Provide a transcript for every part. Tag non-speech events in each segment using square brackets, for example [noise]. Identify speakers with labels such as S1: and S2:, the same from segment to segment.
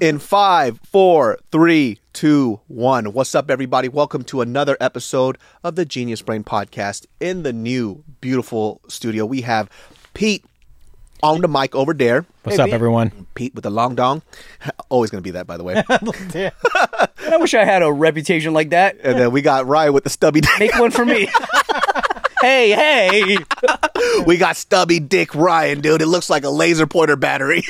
S1: In five, four, three, two, one. What's up, everybody? Welcome to another episode of the Genius Brain Podcast. In the new, beautiful studio, we have Pete on the mic over there.
S2: What's up, everyone?
S1: Pete with the long dong. [laughs] Always going to be that, by the way. [laughs]
S2: I wish I had a reputation like that.
S1: and then we got Ryan with the stubby dick.
S2: Make one for me. [laughs] hey, hey.
S1: we got stubby dick Ryan, dude. It looks like a laser pointer battery.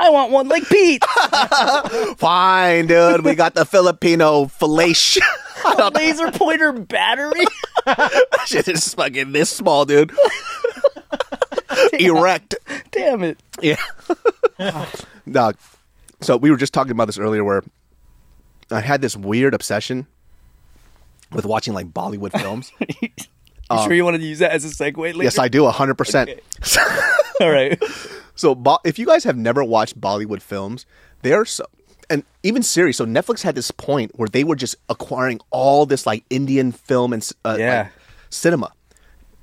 S2: I want one like Pete. [laughs]
S1: Fine, dude. We got the Filipino fellation. [laughs]
S2: Laser pointer battery. [laughs]
S1: Shit is fucking this small, dude. Erect.
S2: Damn it.
S1: Yeah. no. So we were just talking about this earlier where I had this weird obsession with watching like Bollywood films.
S2: You sure you um, wanted to use that as a segue later?
S1: yes, I do 100%.
S2: All right.
S1: So Bo- if you guys have never watched Bollywood films, they're so and even series. So Netflix had this point where they were just acquiring all this like Indian film and uh,
S2: Yeah.
S1: like, cinema,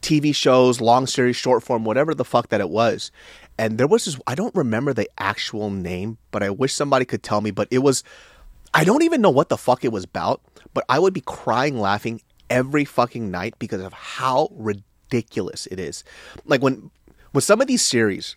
S1: TV shows, long series, short form, whatever the fuck that it was. And there was this I don't remember the actual name, but I wish somebody could tell me. But it was I don't even know what the fuck it was about, but I would be crying laughing every fucking night because of how ridiculous it is. Like when when some of these series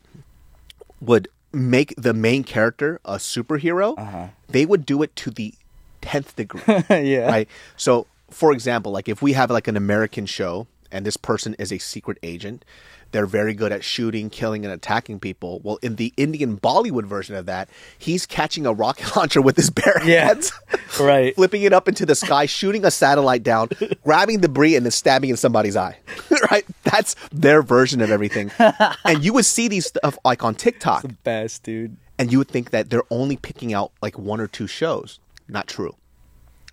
S1: would make the main character a superhero, uh-huh. they would do it to the 10th degree. [laughs]
S2: yeah.
S1: Right? So, for example, like if we have like an American show and this person is a secret agent, they're very good at shooting, killing, and attacking people. Well, in the Indian Bollywood version of that, he's catching a rocket [laughs] launcher with his bare
S2: Yeah.
S1: hands, [laughs]
S2: Right.
S1: flipping it up into the sky, shooting a satellite down, [laughs] grabbing debris, and then stabbing in somebody's eye. right? That's their version of everything. and you would see these stuff like on TikTok,
S2: Best, dude.
S1: and you would think that they're only picking out like one or two shows. Not true.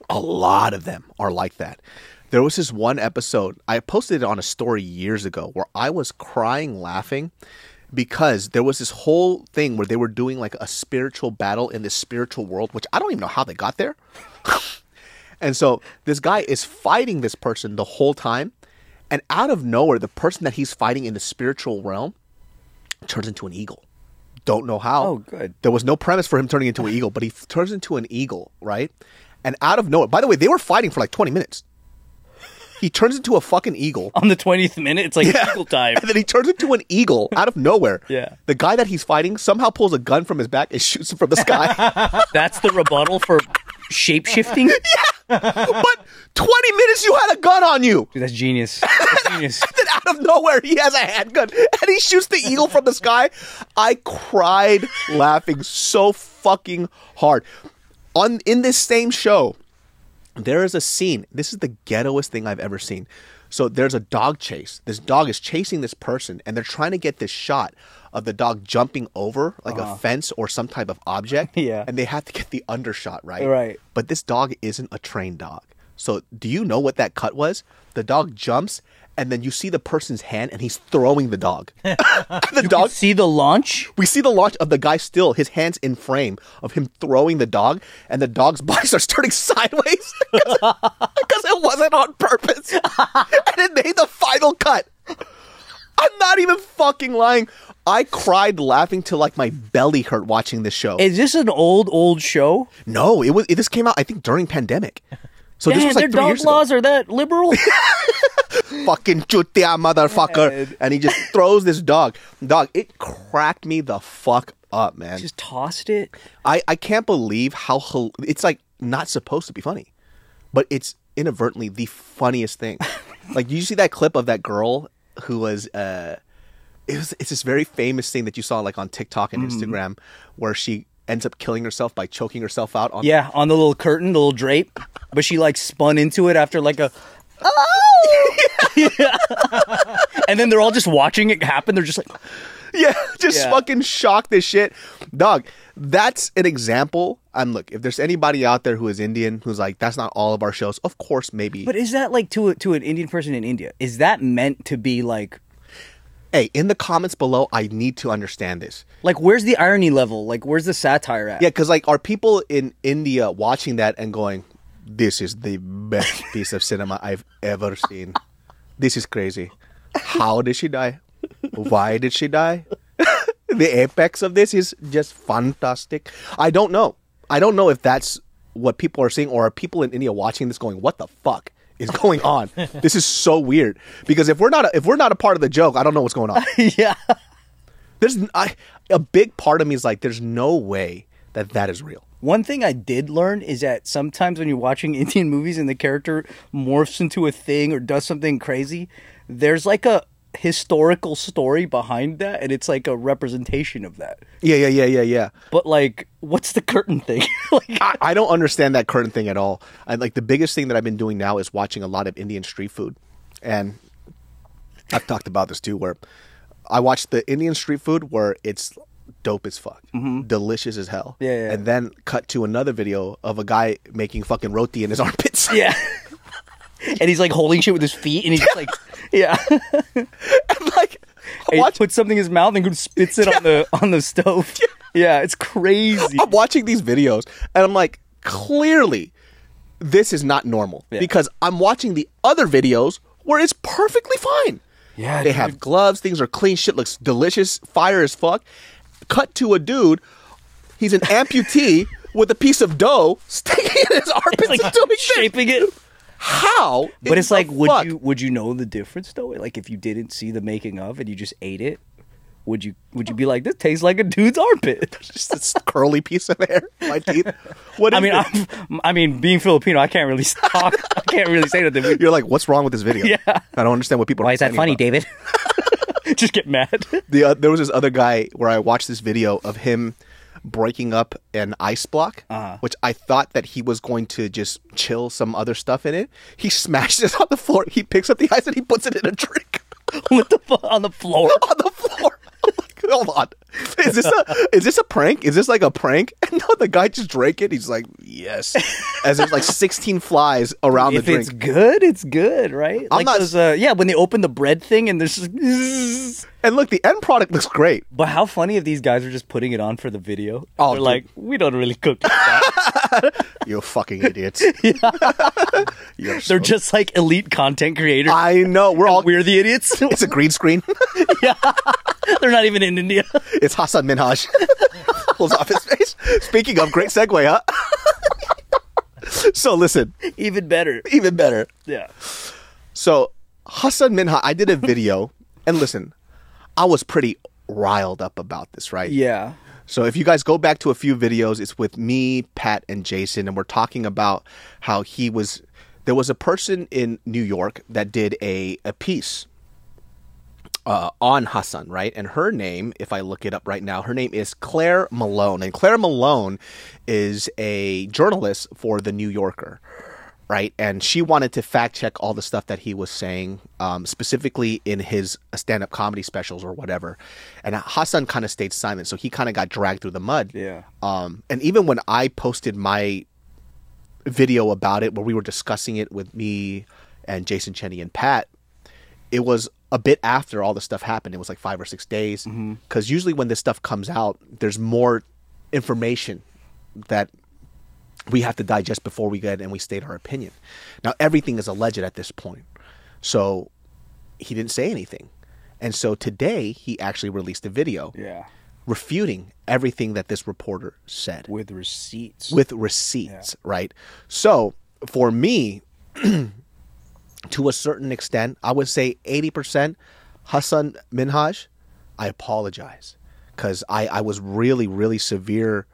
S1: A lot of them are like that. There was this one episode, I posted it on a story years ago where I was crying laughing because there was this whole thing where they were doing like a spiritual battle in this spiritual world, which I don't even know how they got there. [laughs] and so this guy is fighting this person the whole time. And out of nowhere, the person that he's fighting in the spiritual realm turns into an eagle. Don't know how.
S2: Oh, good.
S1: There was no premise for him turning into an eagle, but he f- turns into an eagle, right? And out of nowhere, by the way, they were fighting for like 20 minutes. He turns into a fucking eagle.
S2: On the 20th minute, it's like eagle time.
S1: And then he turns into an eagle out of nowhere.
S2: Yeah.
S1: The guy that he's fighting somehow pulls a gun from his back and shoots him from the sky. [laughs]
S2: That's the rebuttal for shape shifting. [laughs] Yeah.
S1: But 20 minutes you had a gun on you.
S2: Dude, that's genius. [laughs] That's genius.
S1: And then out of nowhere he has a handgun and he shoots the eagle from the sky. I cried laughing so fucking hard. On in this same show, there is a scene. This is the ghettoest thing I've ever seen. So there's a dog chase. This dog is chasing this person, and they're trying to get this shot of the dog jumping over like a uh-huh. fence or some type of object. [laughs]
S2: Yeah.
S1: And they have to get the undershot right.
S2: Right.
S1: But this dog isn't a trained dog. So do you know what that cut was? The dog jumps, and then you see the person's hand, and he's throwing the dog. [laughs] the dog.
S2: See the launch?
S1: We see the launch of the guy still, his hands in frame of him throwing the dog, and the dog's [laughs] body starts turning sideways [laughs] because it wasn't on purpose, and it made the final cut. I'm not even fucking lying. I cried laughing till like my belly hurt watching this show.
S2: Is this an old, old show?
S1: no, it was. It, this came out I think during pandemic. So this
S2: Damn,
S1: was like
S2: their
S1: three
S2: dog
S1: years ago.
S2: laws are that liberal? [laughs]
S1: fucking chutia motherfucker, and he just [laughs] throws this dog. Dog, it cracked me the fuck up, man.
S2: Just tossed it.
S1: I, I can't believe how hil- it's like not supposed to be funny, but it's inadvertently the funniest thing. [laughs] like you see that clip of that girl who was uh it was it's this very famous thing that you saw like on TikTok and
S2: Mm-hmm.
S1: Instagram where she ends up killing herself by choking herself out on
S2: Yeah, on the little curtain, the little drape. But she like spun into it after like a. Oh! [laughs] and then they're all just watching it happen. They're just like, [gasps]
S1: Yeah, just
S2: Yeah.
S1: fucking shocked as shit. Dog, that's an example. And look, if there's anybody out there who is Indian who's like, that's not all of our shows, of course, maybe.
S2: but is that like to a, to an Indian person in India? Is that meant to be like
S1: hey, in the comments below, I need to understand this.
S2: like where's the irony level? Like where's the satire at?
S1: Yeah, because like, are people in India watching that and going, this is the best [laughs] piece of cinema I've ever seen? This is crazy. How did she die? Why did she die? [laughs] the apex of this is just fantastic. I don't know. I don't know if that's what people are seeing, or are people in India watching this going, "What the fuck is going on? [laughs] this is so weird." Because if we're not a, if we're not a part of the joke, I don't know what's going on. [laughs]
S2: yeah.
S1: There's I, a big part of me is like, there's no way that that is real.
S2: One thing I did learn is that sometimes when you're watching [laughs] Indian movies and the character morphs into a thing or does something crazy, there's like a historical story behind that and it's like a representation of that.
S1: Yeah, yeah, yeah, yeah, yeah.
S2: But like what's the curtain thing? [laughs] like
S1: I, I don't understand that curtain thing at all. I like the biggest thing that I've been doing now is watching a lot of Indian street food, and I've talked about this too. Where I watch the Indian street food where it's dope as fuck, delicious as hell.
S2: Mm-hmm. Yeah, yeah.
S1: And then cut to another video of a guy making fucking roti in his [laughs] armpits.
S2: Yeah. [laughs] [laughs] and he's like holding shit with his feet and he's just like [laughs] Yeah. [laughs]
S1: and like
S2: And he
S1: watch,
S2: puts something in his mouth and goes spits it on the on the stove. Yeah, it's crazy.
S1: I'm watching these videos and I'm like, clearly, this is not normal because I'm watching the other videos where it's perfectly fine.
S2: Yeah,
S1: they
S2: dude.
S1: have gloves, things are clean, shit looks delicious, fire as fuck. Cut to a dude, he's an amputee with a piece of dough sticking in his armpits
S2: like
S1: and doing this.
S2: shaping it.
S1: How?
S2: But it's like,
S1: the
S2: would
S1: fuck?
S2: you would you know the difference though? Like if you didn't see the making of and you just ate it, would you would you be like, this tastes like a dude's armpit? [laughs]
S1: just this curly piece of hair, [laughs] my teeth. What
S2: I mean,
S1: this?
S2: I'm, I mean, being Filipino, I can't really [laughs] talk. I can't really say nothing.
S1: You're like, what's wrong with this video?
S2: Yeah.
S1: I don't understand what people. are
S2: Why is that funny,
S1: about.
S2: David? just get mad.
S1: The uh, there was this other guy where I watched this video of him breaking up an ice block,
S2: Uh-huh.
S1: which I thought that he was going to just chill some other stuff in it. He smashes it [laughs] on the floor. He picks up the ice and he puts it in a drink [laughs]
S2: what the fuck on the floor? [laughs]
S1: on the floor. Hold on, is this a is this a prank? Is this like a prank? And no, the guy just drank it. He's like, yes, as there's like 16 flies around
S2: If
S1: the drink.
S2: it's good, it's good, right?
S1: I'm
S2: like
S1: not-
S2: those, uh, yeah, when they open the bread thing and there's just.
S1: And look, the end product looks great.
S2: But how funny if these guys are just putting it on for the video?
S1: Oh,
S2: They're
S1: dude.
S2: like, we don't really cook like that. [laughs] [laughs]
S1: You fucking idiots. [laughs] You're so-
S2: They're just like elite content creators.
S1: I know. We're all.
S2: We're the idiots.
S1: It's a green screen. Yeah.
S2: They're not even in India.
S1: It's Hassan Minhaj. Pulls off his face. Speaking of, great segue, huh? so listen,
S2: even better.
S1: even better.
S2: Yeah.
S1: So Hassan Minhaj, I did a video, and listen, I was pretty riled up about this, right?
S2: Yeah.
S1: So if you guys go back to a few videos, it's with me, Pat, and Jason, and we're talking about how he was. There was a person in New York that did a a piece uh, on Hassan, right? And her name, if I look it up right now, her name is Claire Malone, and Claire Malone is a journalist for the New Yorker right? And she wanted to fact check all the stuff that he was saying, um, specifically in his stand up comedy specials or whatever. And Hassan kind of stayed silent, so he kind of got dragged through the mud.
S2: Yeah.
S1: Um, and even when I posted my video about it, where we were discussing it with me and Jason Cheney and Pat, it was a bit after all the stuff happened. It was like five or six days. Because usually when this stuff comes out, there's more information that we have to digest before we get and we state our opinion. Now everything is alleged at this point. So he didn't say anything. And so today he actually released a video
S2: Yeah.
S1: refuting everything that this reporter said
S2: With receipts.
S1: with receipts, right? So for me, [clears throat] to a certain extent, I would say 80% Hassan Minhaj, I apologize because I, I was really, really severe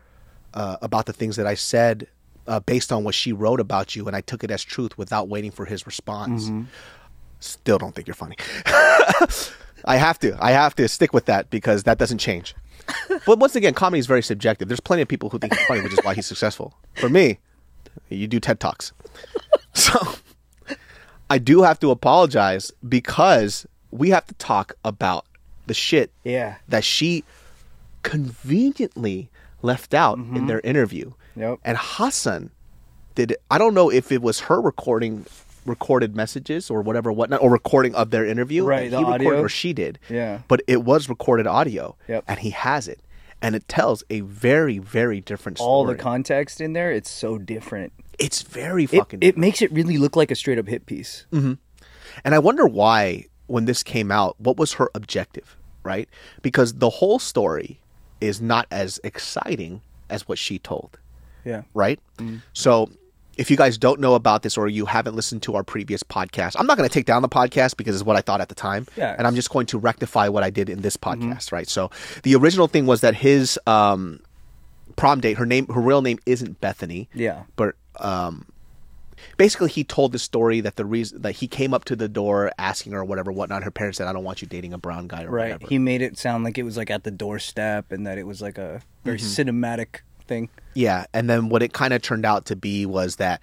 S1: uh, about the things that I said uh, based on what she wrote about you, and I took it as truth without waiting for his response. Still don't think you're funny. [laughs] I have to. I have to stick with that because that doesn't change. [laughs] But once again, comedy is very subjective. There's plenty of people who think he's funny, which is why he's successful. For me, you do TED Talks. [laughs] So I do have to apologize because we have to talk about the shit
S2: Yeah.
S1: that she conveniently left out in their interview.
S2: Yep.
S1: And Hassan did I don't know if it was her recording recorded messages or whatever whatnot or recording of their interview.
S2: Right,
S1: He
S2: the
S1: recorded
S2: audio.
S1: or she did.
S2: Yeah.
S1: But it was recorded audio.
S2: Yep.
S1: And he has it. And it tells a very, very different story.
S2: All the context in there, it's so different.
S1: It's very
S2: It,
S1: fucking
S2: it makes it really look like a straight up hit piece. Mm-hmm.
S1: And I wonder why, when this came out, what was her objective, right? Because the whole story is not as exciting as what she told,
S2: Yeah.
S1: right? So, if you guys don't know about this or you haven't listened to our previous podcast, I'm not going to take down the podcast because it's what I thought at the time.
S2: Yeah.
S1: And I'm just going to rectify what I did in this podcast, right? So, the original thing was that his um, prom date, her name, her real name isn't Bethany
S2: Yeah.
S1: but um basically he told the story that the reason that he came up to the door asking her or whatever whatnot her parents said i don't want you dating a brown guy or
S2: Right.
S1: whatever
S2: He made it sound like it was like at the doorstep and that it was like a very cinematic thing.
S1: yeah and then what it kind of turned out to be was that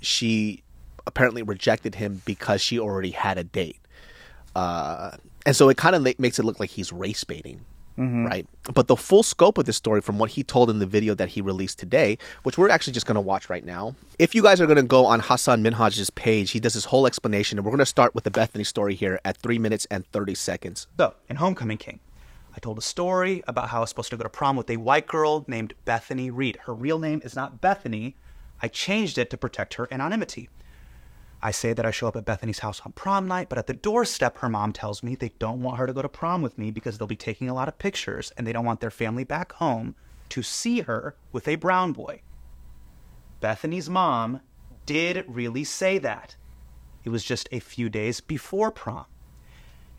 S1: she apparently rejected him because she already had a date. Uh and so it kind of makes it look like he's race baiting right? But the full scope of this story from what he told in the video that he released today which we're actually just going to watch right now. If you guys are going to go on hassan minhaj's page he does his whole explanation and we're going to start with the bethany story here at 3 minutes and 30 seconds.
S3: So, in Homecoming King, I told a story about how I was supposed to go to prom with a white girl named Bethany Reed. Her real name is not Bethany. I changed it to protect her anonymity. I say that I show up at Bethany's house on prom night, but at the doorstep, her mom tells me they don't want her to go to prom with me because they'll be taking a lot of pictures and they don't want their family back home to see her with a brown boy. Bethany's mom did really say that. It was just a few days before prom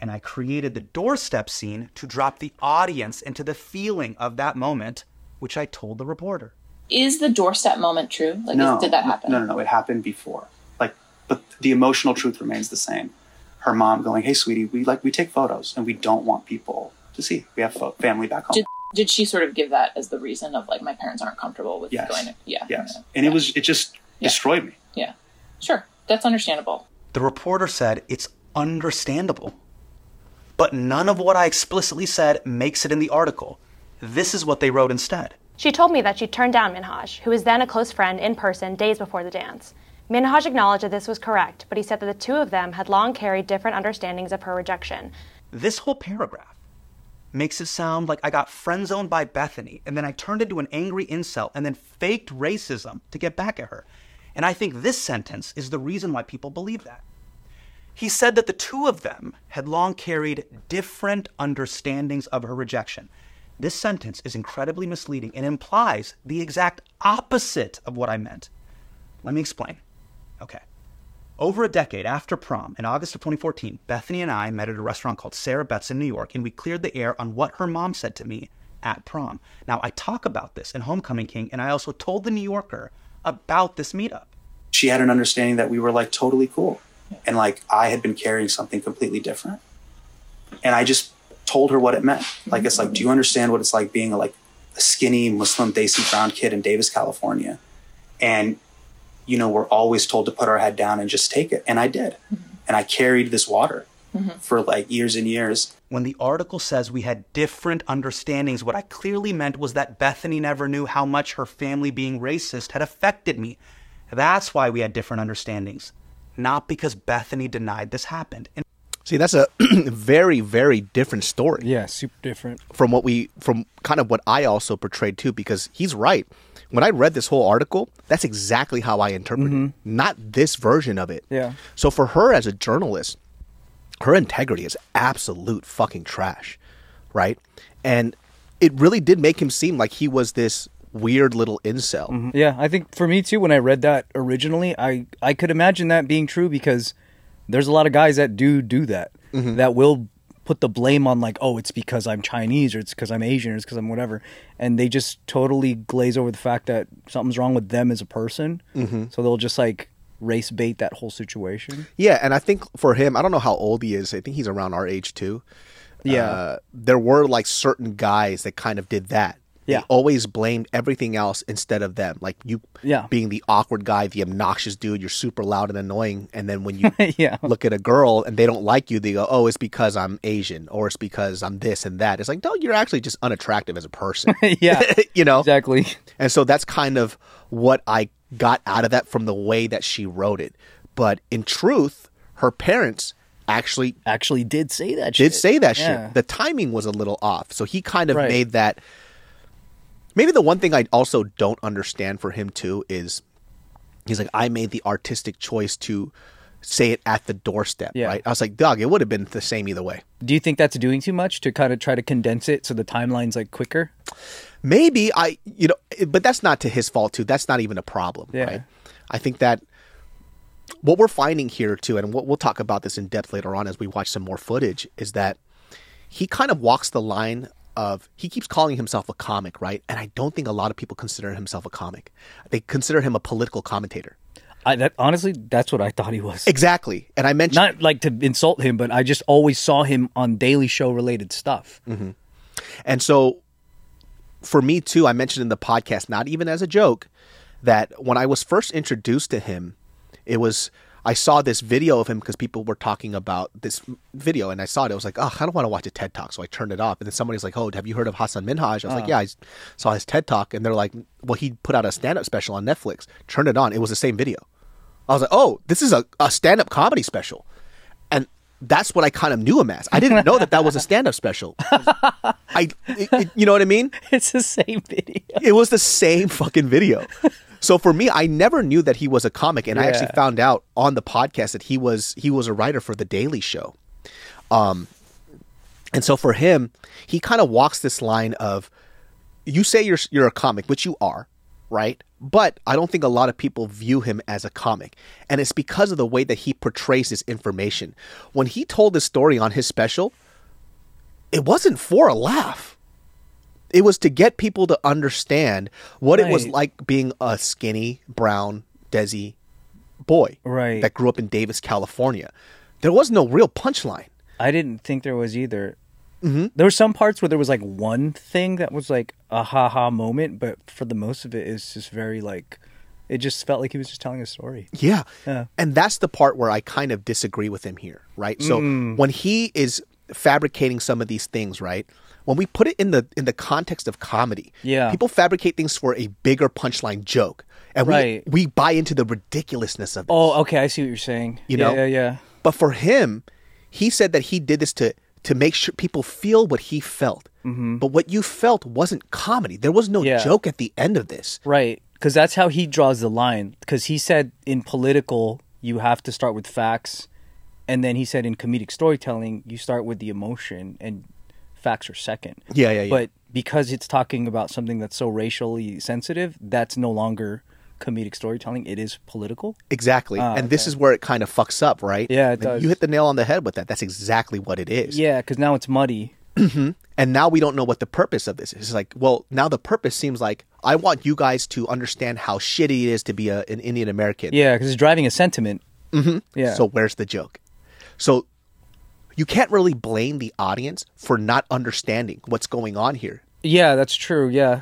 S3: and I created the doorstep scene to drop the audience into the feeling of that moment, which I told the reporter.
S4: Is the doorstep moment true? Like, is- did that happen?
S5: No, no, no. It happened before. Like, but the emotional truth remains the same. Her mom going, "Hey, sweetie, we like we take photos, and we don't want people to see. We have fo- family back home."
S4: Did, did she sort of give that as the reason of like my parents aren't comfortable with
S5: Yes.
S4: going to? Yeah.
S5: yes, and it was it just
S4: Yeah.
S5: destroyed me.
S4: Yeah. Sure. That's understandable.
S3: The reporter said it's understandable. But none of what I explicitly said makes it in the article. This is what they wrote instead.
S6: She told me that she turned down Minhaj, who was then a close friend in person days before the dance. Minhaj acknowledged that this was correct, but he said that the two of them had long carried different understandings of her rejection.
S3: This whole paragraph makes it sound like I got friend zoned by Bethany, and then I turned into an angry incel and then faked racism to get back at her. And I think this sentence is the reason why people believe that. He said that the two of them had long carried different understandings of her rejection. This sentence is incredibly misleading and implies the exact opposite of what I meant. Let me explain. Okay. Over a decade after prom, in August of 2014, Bethany and I met at a restaurant called Sarabeth's in New York, and we cleared the air on what her mom said to me at prom. Now, I talk about this in Homecoming King, and I also told the New Yorker about this meetup.
S5: She had an understanding that we were like totally cool. And like I had been carrying something completely different. And I just told her what it meant. Like, it's like, do you understand what it's like being a, like a skinny Muslim Desi brown kid in Davis, California? And, you know, we're always told to put our head down and just take it. And I did. And I carried this water for like years and years.
S3: When the article says we had different understandings, what I clearly meant was that Bethany never knew how much her family being racist had affected me. That's why we had different understandings, not because Bethany denied this happened. And
S1: See, that's a [clears throat] very, very different story.
S2: Yeah, super different.
S1: From what we, from kind of what I also portrayed too, because he's right. When I read this whole article, that's exactly how I interpreted it, mm-hmm. not this version of it.
S2: Yeah.
S1: So for her as a journalist, her integrity is absolute fucking trash, right? And it really did make him seem like he was this weird little incel.
S2: Mhm. Yeah, I think for me too. When I read that originally, I I could imagine that being true because there's a lot of guys that do do that.
S1: Mhm.
S2: That will put the blame on like, oh, it's because I'm Chinese or it's because I'm Asian or it's because I'm whatever, and they just totally glaze over the fact that something's wrong with them as a person.
S1: Mhm.
S2: So they'll just like race bait that whole situation.
S1: Yeah, and I think for him, I don't know how old he is. I think he's around our age too.
S2: Yeah.
S1: Uh, there were like certain guys that kind of did that.
S2: Yeah.
S1: They always blamed everything else instead of them. Like you
S2: Yeah.
S1: being the awkward guy, the obnoxious dude, you're super loud and annoying. And then when you [laughs]
S2: Yeah.
S1: look at a girl and they don't like you, they go, oh, it's because I'm Asian or it's because I'm this and that. It's like, no, you're actually just unattractive as a person. [laughs]
S2: yeah, [laughs]
S1: you know?
S2: exactly.
S1: And so that's kind of what I got out of that from the way that she wrote it. But in truth, her parents actually
S2: actually did say that shit.
S1: did
S2: shit.
S1: say that
S2: Yeah.
S1: shit. The timing was a little off. So he kind of
S2: Right.
S1: made that maybe the one thing I also don't understand for him too is he's like, I made the artistic choice to say it at the doorstep.
S2: Yeah.
S1: Right. I was like, Doug, it would have been the same either way.
S2: Do you think that's doing too much to kind of try to condense it so the timeline's like quicker?
S1: Maybe I, you know, but that's not to his fault too. That's not even a problem,
S2: Yeah.
S1: right? I think that what we're finding here too, and we'll, we'll talk about this in depth later on as we watch some more footage, is that he kind of walks the line of he keeps calling himself a comic, right? And I don't think a lot of people consider himself a comic. They consider him a political commentator.
S2: I that honestly, that's what I thought he was.
S1: Exactly. And I mentioned
S2: Not like to insult him, but I just always saw him on Daily Show related stuff.
S1: hmm And so for me too, I mentioned in the podcast, not even as a joke, that when I was first introduced to him, it was I saw this video of him because people were talking about this video, and I saw it. I was like, oh, I don't want to watch a TED talk, so I turned it off. And then somebody's like, oh, have you heard of Hassan Minhaj? I was like,
S2: Uh.
S1: yeah, I saw his TED talk, and they're like, well, he put out a stand up special on Netflix. Turned it on, it was the same video. I was like, oh, this is a, a stand up comedy special, and that's what I kind of knew him as. I didn't know that that was a stand up special. [laughs] I, it- it- you know what I mean?
S2: It's the same video.
S1: It was the same fucking video. So for me, I never knew that he was a comic, and I actually found out on the podcast that he was he was a writer for the Daily Show. Um, and so for him, he kind of walks this line of, you say you're you're a comic, which you are, right? But I don't think a lot of people view him as a comic, and it's because of the way that he portrays his information. When he told this story on his special, it wasn't for a laugh. It was to get people to understand what it was like being a skinny, brown, Desi boy
S2: Right.
S1: that grew up in Davis, California. There was no real punchline.
S2: I didn't think there was either.
S1: Mm-hmm.
S2: There were some parts where there was like one thing that was like a ha ha moment, but for the most of it, it's just very like, it just felt like he was just telling a story.
S1: Yeah.
S2: Yeah.
S1: And that's the part where I kind of disagree with him here, right? So
S2: Mm.
S1: when he is fabricating some of these things, right? When we put it in the in the context of comedy,
S2: Yeah.
S1: people fabricate things for a bigger punchline joke. And we
S2: Right.
S1: we buy into the ridiculousness of it.
S2: Oh, okay, I see what you're saying.
S1: You
S2: yeah,
S1: know?
S2: yeah, yeah.
S1: But for him, he said that he did this to to make sure people feel what he felt.
S2: Mhm.
S1: But what you felt wasn't comedy. There was no
S2: Yeah.
S1: joke at the end of this.
S2: Right. Because that's how he draws the line. Because he said in political, you have to start with facts. And then he said in comedic storytelling, you start with the emotion and facts are second.
S1: Yeah, yeah, yeah.
S2: But because it's talking about something that's so racially sensitive, that's no longer comedic storytelling. It is political.
S1: Exactly.
S2: Ah,
S1: and this is where it kind of fucks up, right?
S2: Yeah, it
S1: And
S2: does.
S1: You hit the nail on the head with that. That's exactly what it is.
S2: Yeah, because now it's muddy.
S1: Mhm. And now we don't know what the purpose of this is. It's like, well, now the purpose seems like I want you guys to understand how shitty it is to be a, an Indian American.
S2: Yeah, because it's driving a sentiment.
S1: hmm
S2: Yeah.
S1: So where's the joke? So you can't really blame the audience for not understanding what's going on here.
S2: Yeah, that's true. Yeah.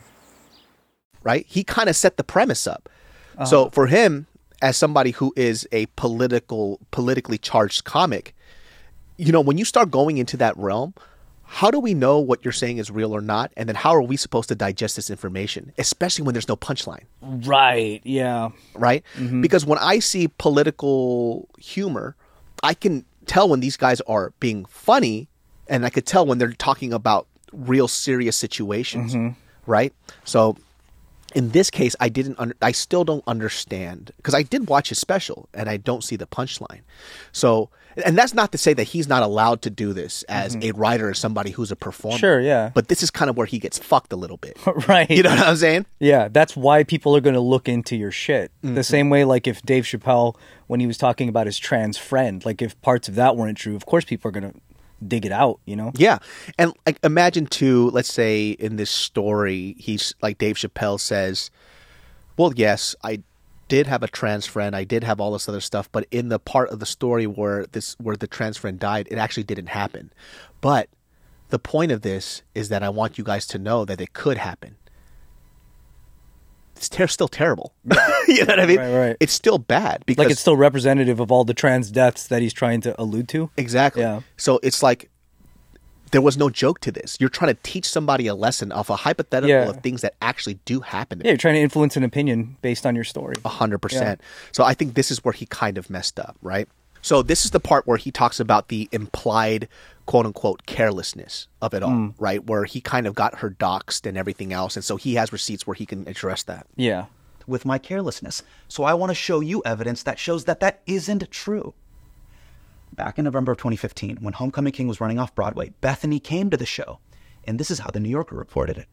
S1: Right? He kind of set the premise up. Uh-huh. So for him, as somebody who is a political, politically charged comic, you know, when you start going into that realm, how do we know what you're saying is real or not? And then how are we supposed to digest this information, especially when there's no punchline?
S2: Right. Yeah.
S1: right? Mm-hmm. Because when I see political humor, I can tell when these guys are being funny, and I could tell when they're talking about real serious situations, mm-hmm. right? So in this case, I didn't. Under, I still don't understand because I did watch his special and I don't see the punchline. So, and that's not to say that he's not allowed to do this as a writer or somebody who's a performer.
S2: Sure, yeah.
S1: But this is kind of where he gets fucked a little bit. [laughs]
S2: right.
S1: You know what I'm saying?
S2: Yeah, that's why people are going to look into your shit.
S1: Mm-hmm.
S2: The same way, like if Dave Chappelle, when he was talking about his trans friend, like if parts of that weren't true, of course people are going to dig it out, you know?
S1: Yeah. And like imagine too, let's say in this story, he's like Dave Chappelle says, Well, yes, I did have a trans friend, I did have all this other stuff, but in the part of the story where this where the trans friend died, it actually didn't happen. But the point of this is that I want you guys to know that it could happen. It's ter- still terrible. [laughs] you know what I mean?
S2: Right, right.
S1: It's still bad because
S2: Like it's still representative of all the trans deaths that he's trying to allude to.
S1: Exactly.
S2: Yeah.
S1: So it's like there was no joke to this. You're trying to teach somebody a lesson off a hypothetical
S2: Yeah.
S1: of things that actually do happen.
S2: Yeah, you're trying to influence an opinion based on your story.
S1: A hundred percent. So I think this is where he kind of messed up, right? So this is the part where he talks about the implied quote unquote carelessness of it all,
S2: Mm.
S1: right? Where he kind of got her doxxed and everything else, and so he has receipts where he can address that.
S2: Yeah.
S3: with my carelessness. So I want to show you evidence that shows that that isn't true. Back in November of 2015, when Homecoming King was running off Broadway, Bethany came to the show, and this is how the New Yorker reported it.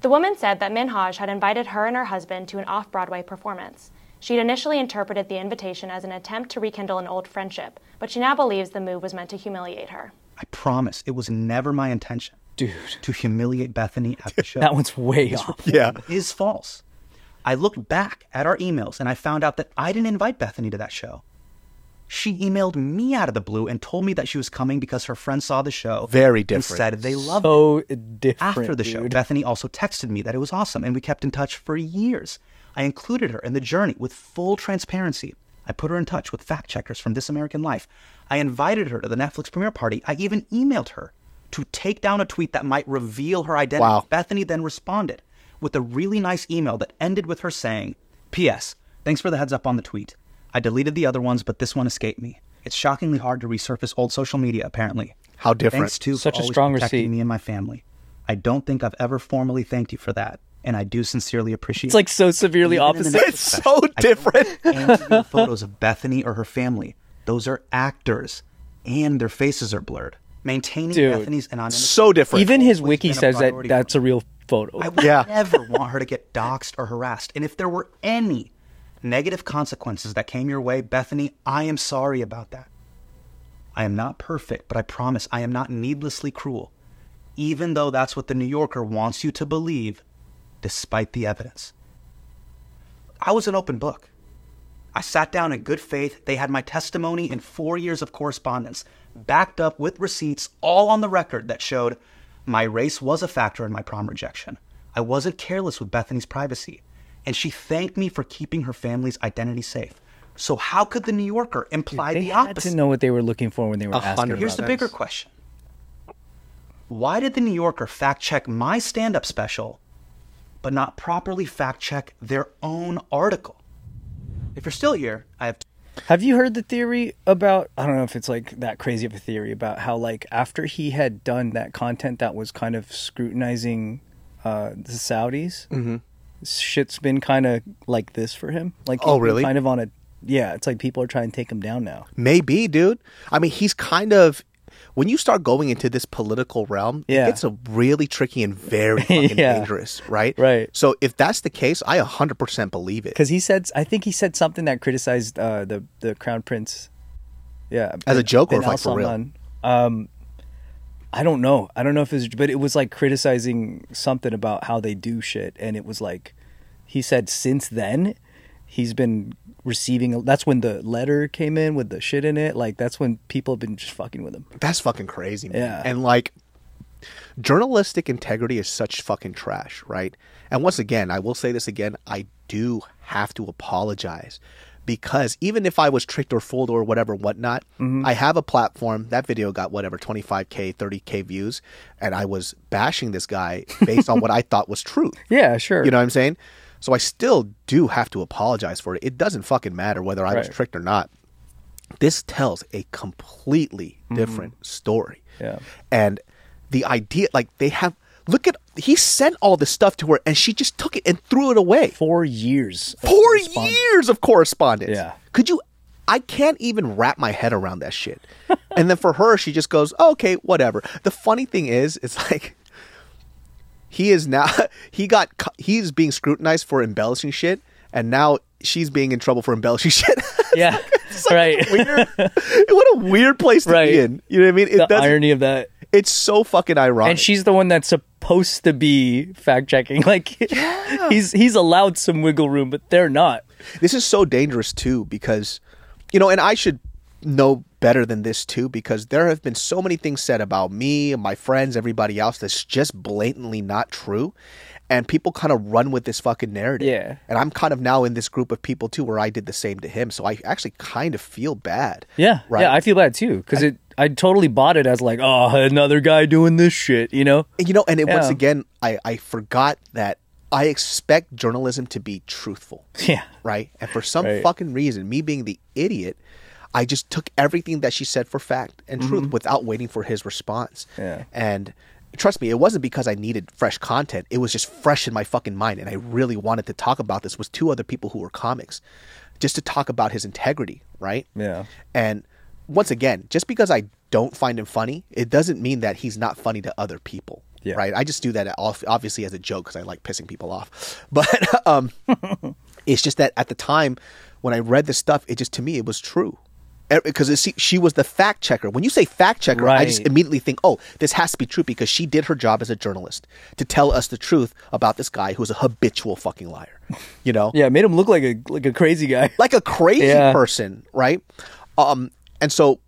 S6: The woman said that Minhaj had invited her and her husband to an off Broadway performance. She'd initially interpreted the invitation as an attempt to rekindle an old friendship, but she now believes the move was meant to humiliate her.
S3: I promise it was never my intention,
S2: dude,
S3: to humiliate Bethany at the show.
S2: That one's way off.
S3: report is false. I looked back at our emails and I found out that I didn't invite Bethany to that show. She emailed me out of the blue and told me that she was coming because her friend saw the show.
S1: Very
S3: and
S1: different.
S3: said they loved
S2: so
S3: it.
S2: different.
S3: After the show. Bethany also texted me that it was awesome and we kept in touch for years. I included her in the journey with full transparency. I put her in touch with fact checkers from This American Life. I invited her to the Netflix premiere party. I even emailed her to take down a tweet that might reveal her identity.
S1: Wow.
S3: Bethany then responded with a really nice email that ended with her saying, P.S. Thanks for the heads up on the tweet. I deleted the other ones, but this one escaped me. It's shockingly hard to resurface old social media, apparently.
S1: How different.
S3: Thanks to
S2: Such
S3: for
S2: a
S3: always
S2: strong
S3: protecting
S2: receipt.
S3: me and my family. I don't think I've ever formally thanked you for that, and I do sincerely appreciate.
S2: It's like so severely
S3: Even
S2: opposite.
S1: It's so different. [laughs]
S3: answer your photos of Bethany or her family. Those are actors, and their faces are blurred. Maintaining
S2: Dude.
S3: Bethany's anonymity.
S1: So different.
S2: Even his wiki says that that's a real photo.
S3: I would
S1: Yeah.
S3: never want her to get doxxed or harassed. And if there were any negative consequences that came your way, Bethany, I am sorry about that. I am not perfect, but I promise I am not needlessly cruel, even though that's what the New Yorker wants you to believe, despite the evidence. I was an open book. I sat down in good faith. They had my testimony in four years of correspondence, backed up with receipts, all on the record that showed my race was a factor in my prom rejection. I wasn't careless with Bethany's privacy, and she thanked me for keeping her family's identity safe. So how could the New Yorker imply
S2: they
S3: the
S2: had
S3: opposite?
S2: to know what they were looking for when they were asking.
S3: Here's the bigger question. Why did the New Yorker fact check my stand up special, but not properly fact check their own article? If you're still here, I have
S2: Have you heard the theory about? I don't know if it's like that crazy of a theory about how like after he had done that content that was kind of scrutinizing uh, the Saudis,
S1: Mhm.
S2: shit's been kind of like this for him. Like,
S1: Oh, really?
S2: Kind of on a yeah. It's like people are trying to take him down now.
S1: Maybe, dude. I mean, he's kind of when you start going into this political realm,
S2: Yeah.
S1: it gets a really tricky and very [laughs] fucking
S2: Yeah.
S1: dangerous, right?
S2: Right.
S1: So if that's the case, I 100% believe it.
S2: Because he said, I think he said something that criticized uh, the the crown prince. Yeah,
S1: As a
S2: Ben-
S1: joke or
S2: Ben
S1: like for real?
S2: Um, I don't know. I don't know if it was, but it was like criticizing something about how they do shit, and it was like he said since then he's been receiving. That's when the letter came in with the shit in it. Like that's when people have been just fucking with him.
S1: That's fucking crazy, man.
S2: Yeah.
S1: And like journalistic integrity is such fucking trash, right? And once again, I will say this again, I do have to apologize because even if I was tricked or fooled or whatever, whatnot,
S2: Mm-hmm.
S1: I have a platform. That video got whatever, 25K, 30K views. And I was bashing this guy based on what I [laughs] thought was truth.
S2: Yeah, sure.
S1: You know what I'm saying? So I still do have to apologize for it. It doesn't fucking matter whether I was tricked or not. This tells a completely different story.
S2: Mm-hmm. Yeah.
S1: And the idea, like they have, look at, he sent all this stuff to her and she just took it and threw it away.
S2: Four years.
S1: Four years of correspondence.
S2: Yeah.
S1: Could you, I can't even wrap my head around that shit. and then for her, she just goes, oh, okay, whatever. The funny thing is, it's [laughs] like, he is now, [laughs] he got, he's being scrutinized for embellishing shit. And now she's being in trouble for embellishing [laughs] shit. [laughs]
S2: Yeah, right.
S1: weird, what a weird place to
S2: Right.
S1: be in. You know what I mean? It
S2: the irony of that.
S1: It's so fucking ironic.
S2: And she's the one that's supposed to be fact checking. Like he's he's allowed some wiggle room, but they're not.
S1: This is so dangerous too because, you know, and I should know better than this too because there have been so many things said about me and my friends, everybody else that's just blatantly not true. And people kind of run with this fucking narrative.
S2: Yeah.
S1: And I'm kind of now in this group of people too where I did the same to him. So I actually kind of feel bad.
S2: Yeah,
S1: Right.
S2: yeah, I feel bad too because it. I totally bought it as like, oh, another guy doing this shit, you know?
S1: And, you know, and it, once again, I, I forgot that I expect journalism to be truthful.
S2: Yeah,
S1: right? And for some
S2: Right.
S1: fucking reason, me being the idiot, I just took everything that she said for fact and truth
S2: Mhm.
S1: without waiting for his response.
S2: Yeah.
S1: And trust me, it wasn't because I needed fresh content. It was just fresh in my fucking mind, and I really wanted to talk about this with two other people who were comics, just to talk about his integrity, right?
S2: Yeah.
S1: And once again, just because I don't find him funny, it doesn't mean that he's not funny to other people.
S2: Yeah.
S1: Right. I just do that obviously as a joke because I like pissing people off. [laughs] But um, [laughs] it's just that at the time when I read this stuff, it just to me it was true. Because she, she was the fact checker. When you say fact checker, I just immediately think, oh, this has to be true because she did her job as a journalist to tell us the truth about this guy who's a habitual fucking liar. You know?
S2: Yeah, it made him look like a like a crazy guy. [laughs]
S1: like a crazy
S2: Yeah.
S1: person, right? Um, and so,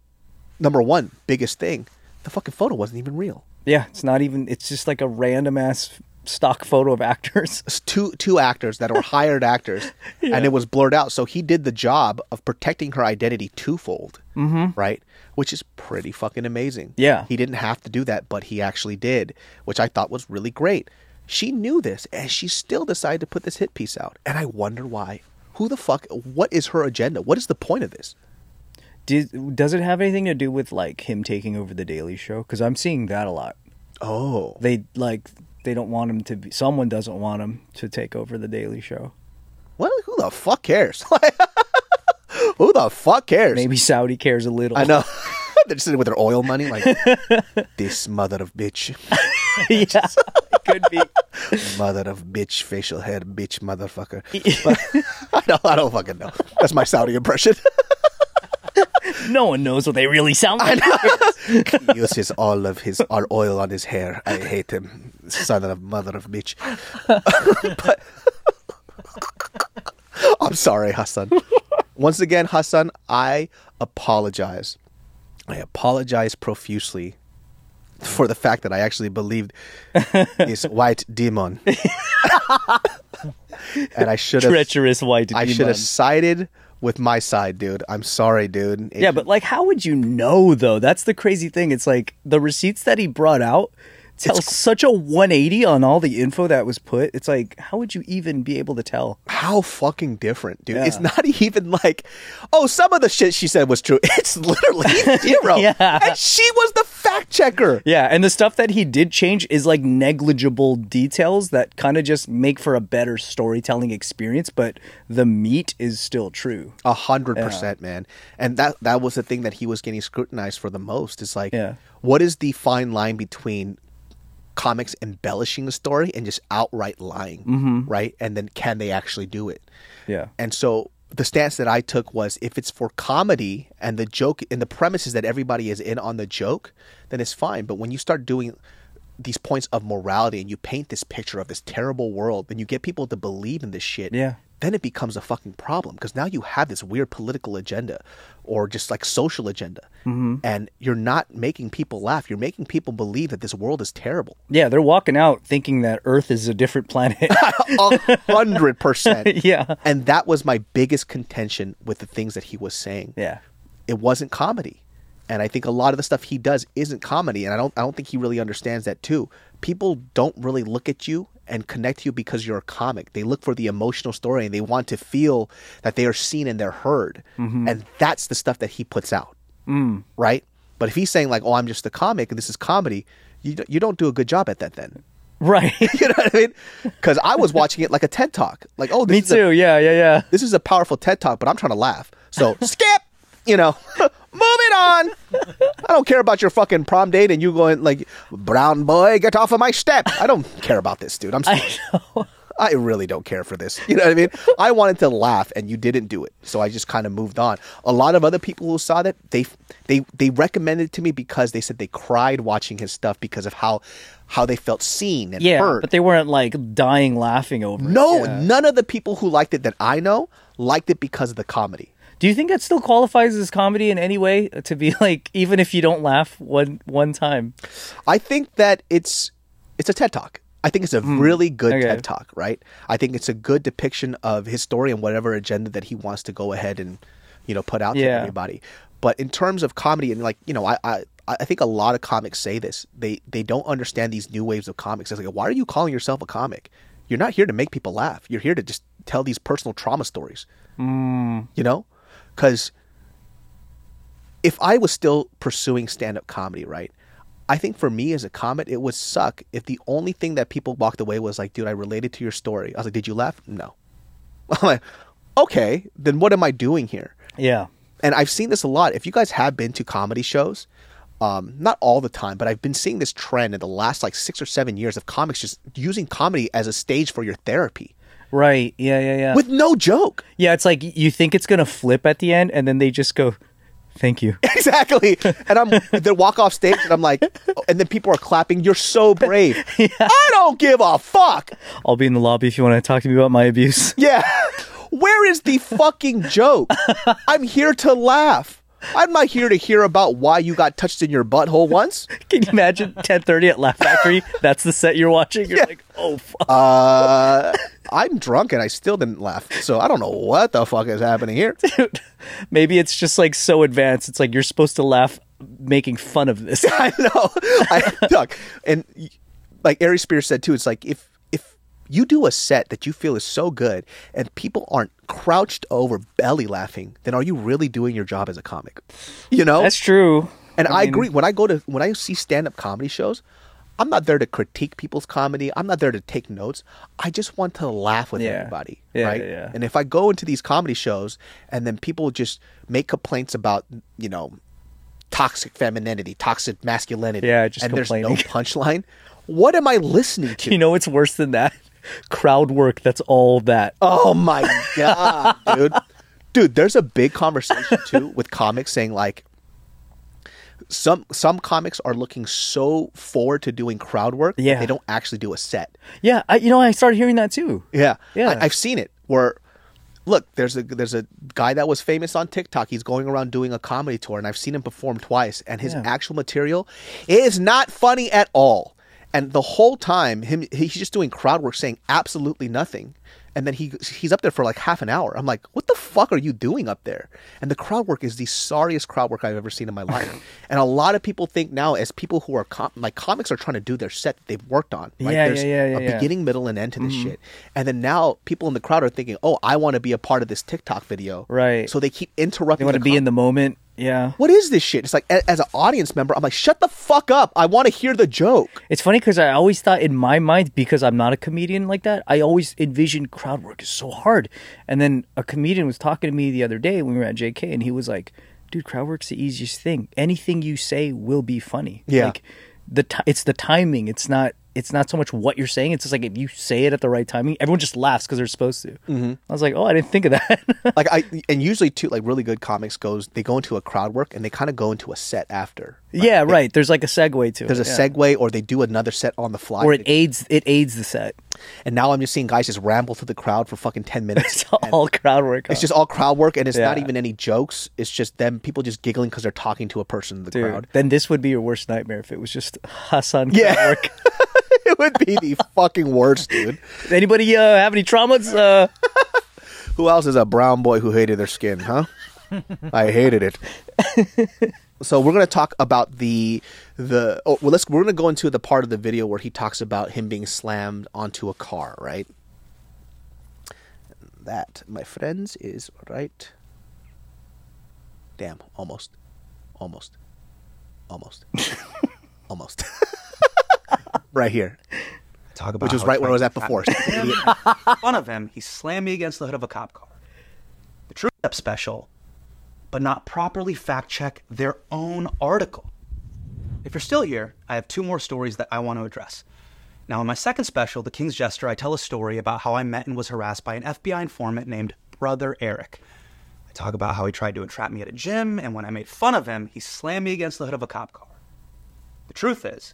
S1: number one, biggest thing, the fucking photo wasn't even real.
S2: Yeah, it's not even. It's just like a random ass stock photo of actors. [laughs]
S1: Two two actors that were [laughs] hired actors, and it was blurred out. So he did the job of protecting her identity twofold,
S2: Mhm.
S1: right? Which is pretty fucking amazing.
S2: Yeah.
S1: he didn't have to do that, but he actually did, which I thought was really great. She knew this, and she still decided to put this hit piece out, and I wonder why. Who the fuck? What is her agenda? What is the point of this?
S2: Did, does it have anything to do with like him taking over the Daily Show? Because I'm seeing that a lot.
S1: Oh,
S2: they like they don't want him to be. Someone doesn't want him to take over the Daily Show.
S1: Well, who the fuck cares? [laughs] who the fuck cares?
S2: Maybe Saudi cares a little.
S1: I know. [laughs] They're sitting with their oil money, like [laughs] this mother of bitch,
S2: yeah, could be.
S1: mother of bitch, facial hair, bitch, motherfucker. But, I don't, I don't fucking know. That's my Saudi impression.
S2: No one knows what they really sound like. [laughs]
S1: he uses all of his our oil on his hair. I hate him, son of mother of bitch. [laughs] but [laughs] I'm sorry, Hassan. Once again, Hassan, I apologize. I apologize profusely for the fact that I actually believed this white demon. and I should have
S2: Treacherous white
S1: I should have sided with my side, dude. I'm sorry, dude. It-
S2: Yeah, but like, how would you know though? That's the crazy thing. It's like the receipts that he brought out tell such a 180 on all the info that was put. It's like, how would you even be able to tell?
S1: how fucking different, dude.
S2: Yeah.
S1: It's not [laughs] even like, oh, some of the shit she said was true. [laughs] It's literally [laughs] zero.
S2: Yeah.
S1: And she was the fact checker.
S2: Yeah, and the stuff that he did change is like negligible details that kind of just make for a better storytelling experience, but the meat is still true.
S1: A hundred percent, man. And that that was the thing that he was getting scrutinized for the most. It's like,
S2: Yeah.
S1: what is the fine line between comics embellishing a story and just outright lying,
S2: Mhm.
S1: right? And then can they actually do it?
S2: Yeah.
S1: And so the stance that I took was if it's for comedy and the joke and the premise is that everybody is in on the joke, then it's fine. But when you start doing these points of morality and you paint this picture of this terrible world, then you get people to believe in this shit.
S2: Yeah.
S1: Then it becomes a fucking problem because now you have this weird political agenda or just like social agenda.
S2: Mhm.
S1: And you're not making people laugh. You're making people believe that this world is terrible.
S2: Yeah, they're walking out thinking that Earth is a different planet. [laughs]
S1: A hundred percent. [laughs]
S2: Yeah.
S1: And that was my biggest contention with the things that he was saying.
S2: Yeah.
S1: It wasn't comedy. And I think a lot of the stuff he does isn't comedy. And I don't I don't think he really understands that too. People don't really look at you and connect to you because you're a comic. They look for the emotional story and they want to feel that they are seen and they're heard.
S2: Mhm.
S1: And that's the stuff that he puts out.
S2: Mm.
S1: Right? But if he's saying like, "Oh, I'm just a comic and this is comedy," you don't- you don't do a good job at that then.
S2: Right. [laughs]
S1: you know what I mean? Because I was watching it like a TED talk. Like, oh, this
S2: Me
S1: is a-
S2: too. yeah, yeah, yeah.
S1: this is a powerful TED talk, but I'm trying to laugh. So [laughs] skip, you know, [laughs] move it on. I don't care about your fucking prom date and you going like, brown boy, get off of my step. I don't care about this, dude. I'm [laughs] sorry. I, really don't care for this. You know what I mean? I wanted to laugh and you didn't do it. So I just kind of moved on. A lot of other people who saw that, they they they recommended it to me because they said they cried watching his stuff because of how how they felt seen and
S2: Yeah,
S1: heard.
S2: but they weren't like dying laughing over it.
S1: no,
S2: Yeah.
S1: none of the people who liked it that I know liked it because of the comedy.
S2: Do you think that still qualifies as comedy in any way to be [laughs] like even if you don't laugh one one time?
S1: I think that it's it's a TED talk. I think it's a really good
S2: okay.
S1: TED talk, right? I think it's a good depiction of his story and whatever agenda that he wants to go ahead and you know put out to
S2: Yeah.
S1: everybody. But in terms of comedy and like you know, I, I I think a lot of comics say this. They they don't understand these new waves of comics. It's like, why are you calling yourself a comic? You're not here to make people laugh. You're here to just tell these personal trauma stories.
S2: Mm.
S1: You know, because if I was still pursuing stand up comedy, right? I think for me as a comic, it would suck if the only thing that people walked away was like, dude, I related to your story. I was like, did you laugh? No. [laughs] I'm like, okay, then what am I doing here?
S2: Yeah.
S1: And I've seen this a lot. If you guys have been to comedy shows, um, not all the time, but I've been seeing this trend in the last like six or seven years of comics just using comedy as a stage for your therapy
S2: Right. Yeah, yeah, yeah.
S1: with no joke.
S2: yeah, it's like you think it's gonna flip at the end, and then they just go, "Thank you." [laughs]
S1: exactly. And I'm they walk off stage and I'm like, and then people are clapping. You're so brave. [laughs] yeah. I don't give a fuck.
S2: I'll be in the lobby if you want to talk to me about my abuse. [laughs]
S1: Yeah. Where is the fucking joke? I'm here to laugh. I'm not here to hear about why you got touched in your butthole once.
S2: Can you imagine 10:30 at Laugh Factory? That's the set you're watching. You're like, "Oh fuck."
S1: Uh, I'm drunk and I still didn't laugh. So I don't know what the fuck is happening here. [laughs]
S2: Maybe it's just like so advanced. It's like you're supposed to laugh making fun of this. [laughs]
S1: I know. I, look, and like Aries Spears said too, it's like if if you do a set that you feel is so good and people aren't crouched over belly laughing, then are you really doing your job as a comic? You know?
S2: That's true.
S1: And I,
S2: I mean-
S1: agree. When I go to when I see stand up comedy shows, I'm not there to critique people's comedy. I'm not there to take notes. I just want to laugh with
S2: Yeah.
S1: everybody.
S2: Yeah,
S1: right?
S2: yeah.
S1: And if I go into these comedy shows and then people just make complaints about, you know, toxic femininity, toxic masculinity.
S2: Yeah, just
S1: and there's no [laughs] punchline. What am I listening to?
S2: You know it's worse than that? Crowd work. That's all that.
S1: Oh my [laughs] god, dude. Dude, there's a big conversation too with comics saying like some some comics are looking so forward to doing crowd work
S2: Yeah.
S1: they don't actually do a set.
S2: Yeah, I, you know, I started hearing that too.
S1: Yeah,
S2: Yeah.
S1: I, I've seen it. Where look, there's a there's a guy that was famous on TikTok. He's going around doing a comedy tour, and I've seen him perform twice. And his
S2: Yeah.
S1: actual material is not funny at all. And the whole time, him he's just doing crowd work, saying absolutely nothing. And then he he's up there for like half an hour. I'm like, what the fuck are you doing up there? And the crowd work is the sorriest crowd work I've ever seen in my life. [laughs] and a lot of people think now, as people who are com- like comics are trying to do their set that they've worked on. Right?
S2: Yeah,
S1: There's
S2: yeah, yeah,
S1: a
S2: yeah, yeah.
S1: beginning, middle, and end to this
S2: Mhm.
S1: shit. And then now people in the crowd are thinking, oh, I want to be a part of this TikTok video.
S2: Right.
S1: So they keep interrupting.
S2: They want to
S1: the
S2: be
S1: com-
S2: in the moment. Yeah.
S1: What is this shit? It's like a- as an audience member, I'm like, shut the fuck up. I want to hear the joke.
S2: It's funny because I always thought in my mind, because I'm not a comedian like that, I always envisioned crowd work is so hard. And then a comedian was talking to me the other day when we were at JK, and he was like, "Dude, crowd work's the easiest thing. Anything you say will be funny.
S1: Yeah.
S2: like the ti it's the timing. It's not." It's not so much what you're saying. It's just like if you say it at the right timing, everyone just laughs because they're supposed to.
S1: Mhm.
S2: I was like, oh, I didn't think of that. [laughs]
S1: like I and usually too, like really good comics goes, they go into a crowd work and they kind of go into a set after.
S2: yeah, right. There's like a segue to it.
S1: There's
S2: it.
S1: a
S2: yeah.
S1: segue, or they do another set on the fly.
S2: or it aids it aids the set.
S1: and now I'm just seeing guys just ramble through the crowd for fucking ten minutes.
S2: It's all crowd work.
S1: It's just all crowd work, and it's not even any jokes. It's just them people just giggling because they're talking to a person in the
S2: Dude,
S1: crowd.
S2: then this would be your worst nightmare if it was just [laughs] Hassan.
S1: Yeah.
S2: crowd work. [laughs] [laughs]
S1: it would be the fucking worst, dude.
S2: Anybody uh, have any traumas? Uh, [laughs]
S1: Who else is a brown boy who hated their skin, huh? [laughs] I hated it. so we're gonna talk about the the oh, well let's we're gonna go into the part of the video where he talks about him being slammed onto a car, right? That, my friends, is right. Damn, almost, almost, almost, almost. Right here.
S3: Talk about
S1: Which was right where I was at
S3: to
S1: before.
S3: trap [laughs] me. In front of him, he slammed me against the hood of a cop car. The True Step special, but not properly fact check their own article. If you're still here, I have two more stories that I want to address. Now, in my second special, The King's Jester, I tell a story about how I met and was harassed by an FBI informant named Brother Eric. I talk about how he tried to entrap me at a gym, and when I made fun of him, he slammed me against the hood of a cop car. The truth is,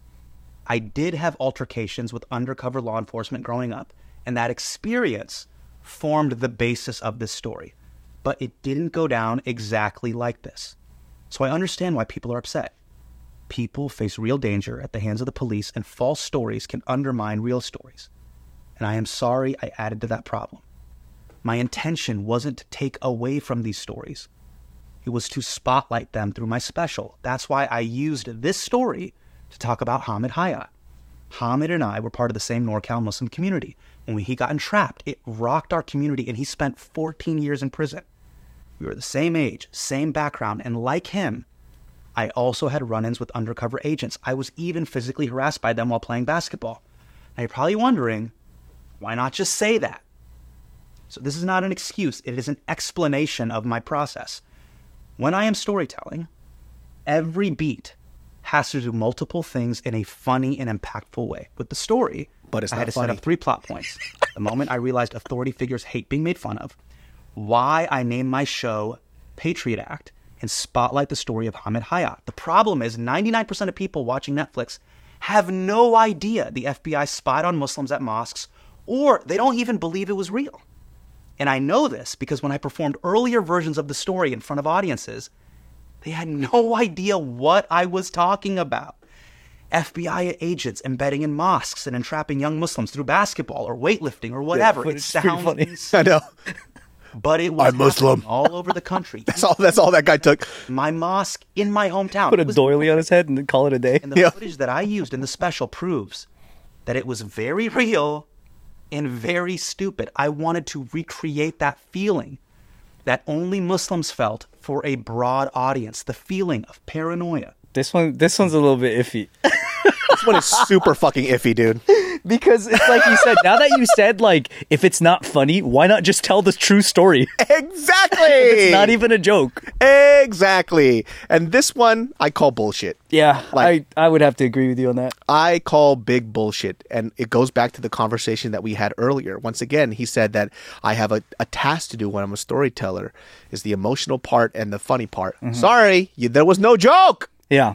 S3: I did have altercations with undercover law enforcement growing up, and that experience formed the basis of this story. But it didn't go down exactly like this. So I understand why people are upset. People face real danger at the hands of the police, and false stories can undermine real stories. And I am sorry I added to that problem. My intention wasn't to take away from these stories, it was to spotlight them through my special. That's why I used this story to talk about Hamid Hayat. Hamid and I were part of the same NorCal Muslim community. When he got entrapped, it rocked our community and he spent 14 years in prison. We were the same age, same background, and like him, I also had run ins with undercover agents. I was even physically harassed by them while playing basketball. Now you're probably wondering, why not just say that? So this is not an excuse, it is an explanation of my process. When I am storytelling, every beat has to do multiple things in a funny and impactful way. With the story,
S1: But it's
S3: I had to
S1: funny.
S3: set up three plot points. the moment I realized authority figures hate being made fun of, why I named my show Patriot Act, and spotlight the story of Hamid Hayat. The problem is 99% of people watching Netflix have no idea the FBI spied on Muslims at mosques, or they don't even believe it was real. And I know this because when I performed earlier versions of the story in front of audiences, they had no [laughs] idea what I was talking about. FBI agents embedding in mosques and entrapping young Muslims through basketball or weightlifting or whatever.
S2: but
S3: it sounds
S2: funny.
S3: insane, [laughs]
S1: I know. [laughs]
S3: but it was
S1: I'm Muslim.
S3: all over the country.
S1: That's all. That's all that guy took.
S3: My mosque in my hometown.
S2: Put a doily on his head and call it a day.
S3: and the footage that I used in the special proves that it was very real and very stupid. I wanted to recreate that feeling that only Muslims felt for a broad audience the feeling of paranoia.
S2: This one, this one's a little bit iffy [laughs]
S1: This one is super fucking iffy, dude.
S2: Because it's like you said. Now that you said like, if it's not funny, why not just tell the true story? [laughs]
S1: Exactly.
S2: it's not even a joke.
S1: Exactly. And this one I call bullshit.
S2: Yeah,
S1: Like-
S2: I I would have to agree with you on that.
S1: I call big bullshit. And it goes back to the conversation that we had earlier. Once again, he said that I have a, a task to do when I'm a storyteller is the emotional part and the funny part.
S2: Mm-hmm.
S1: Sorry, you, there was no joke.
S2: Yeah,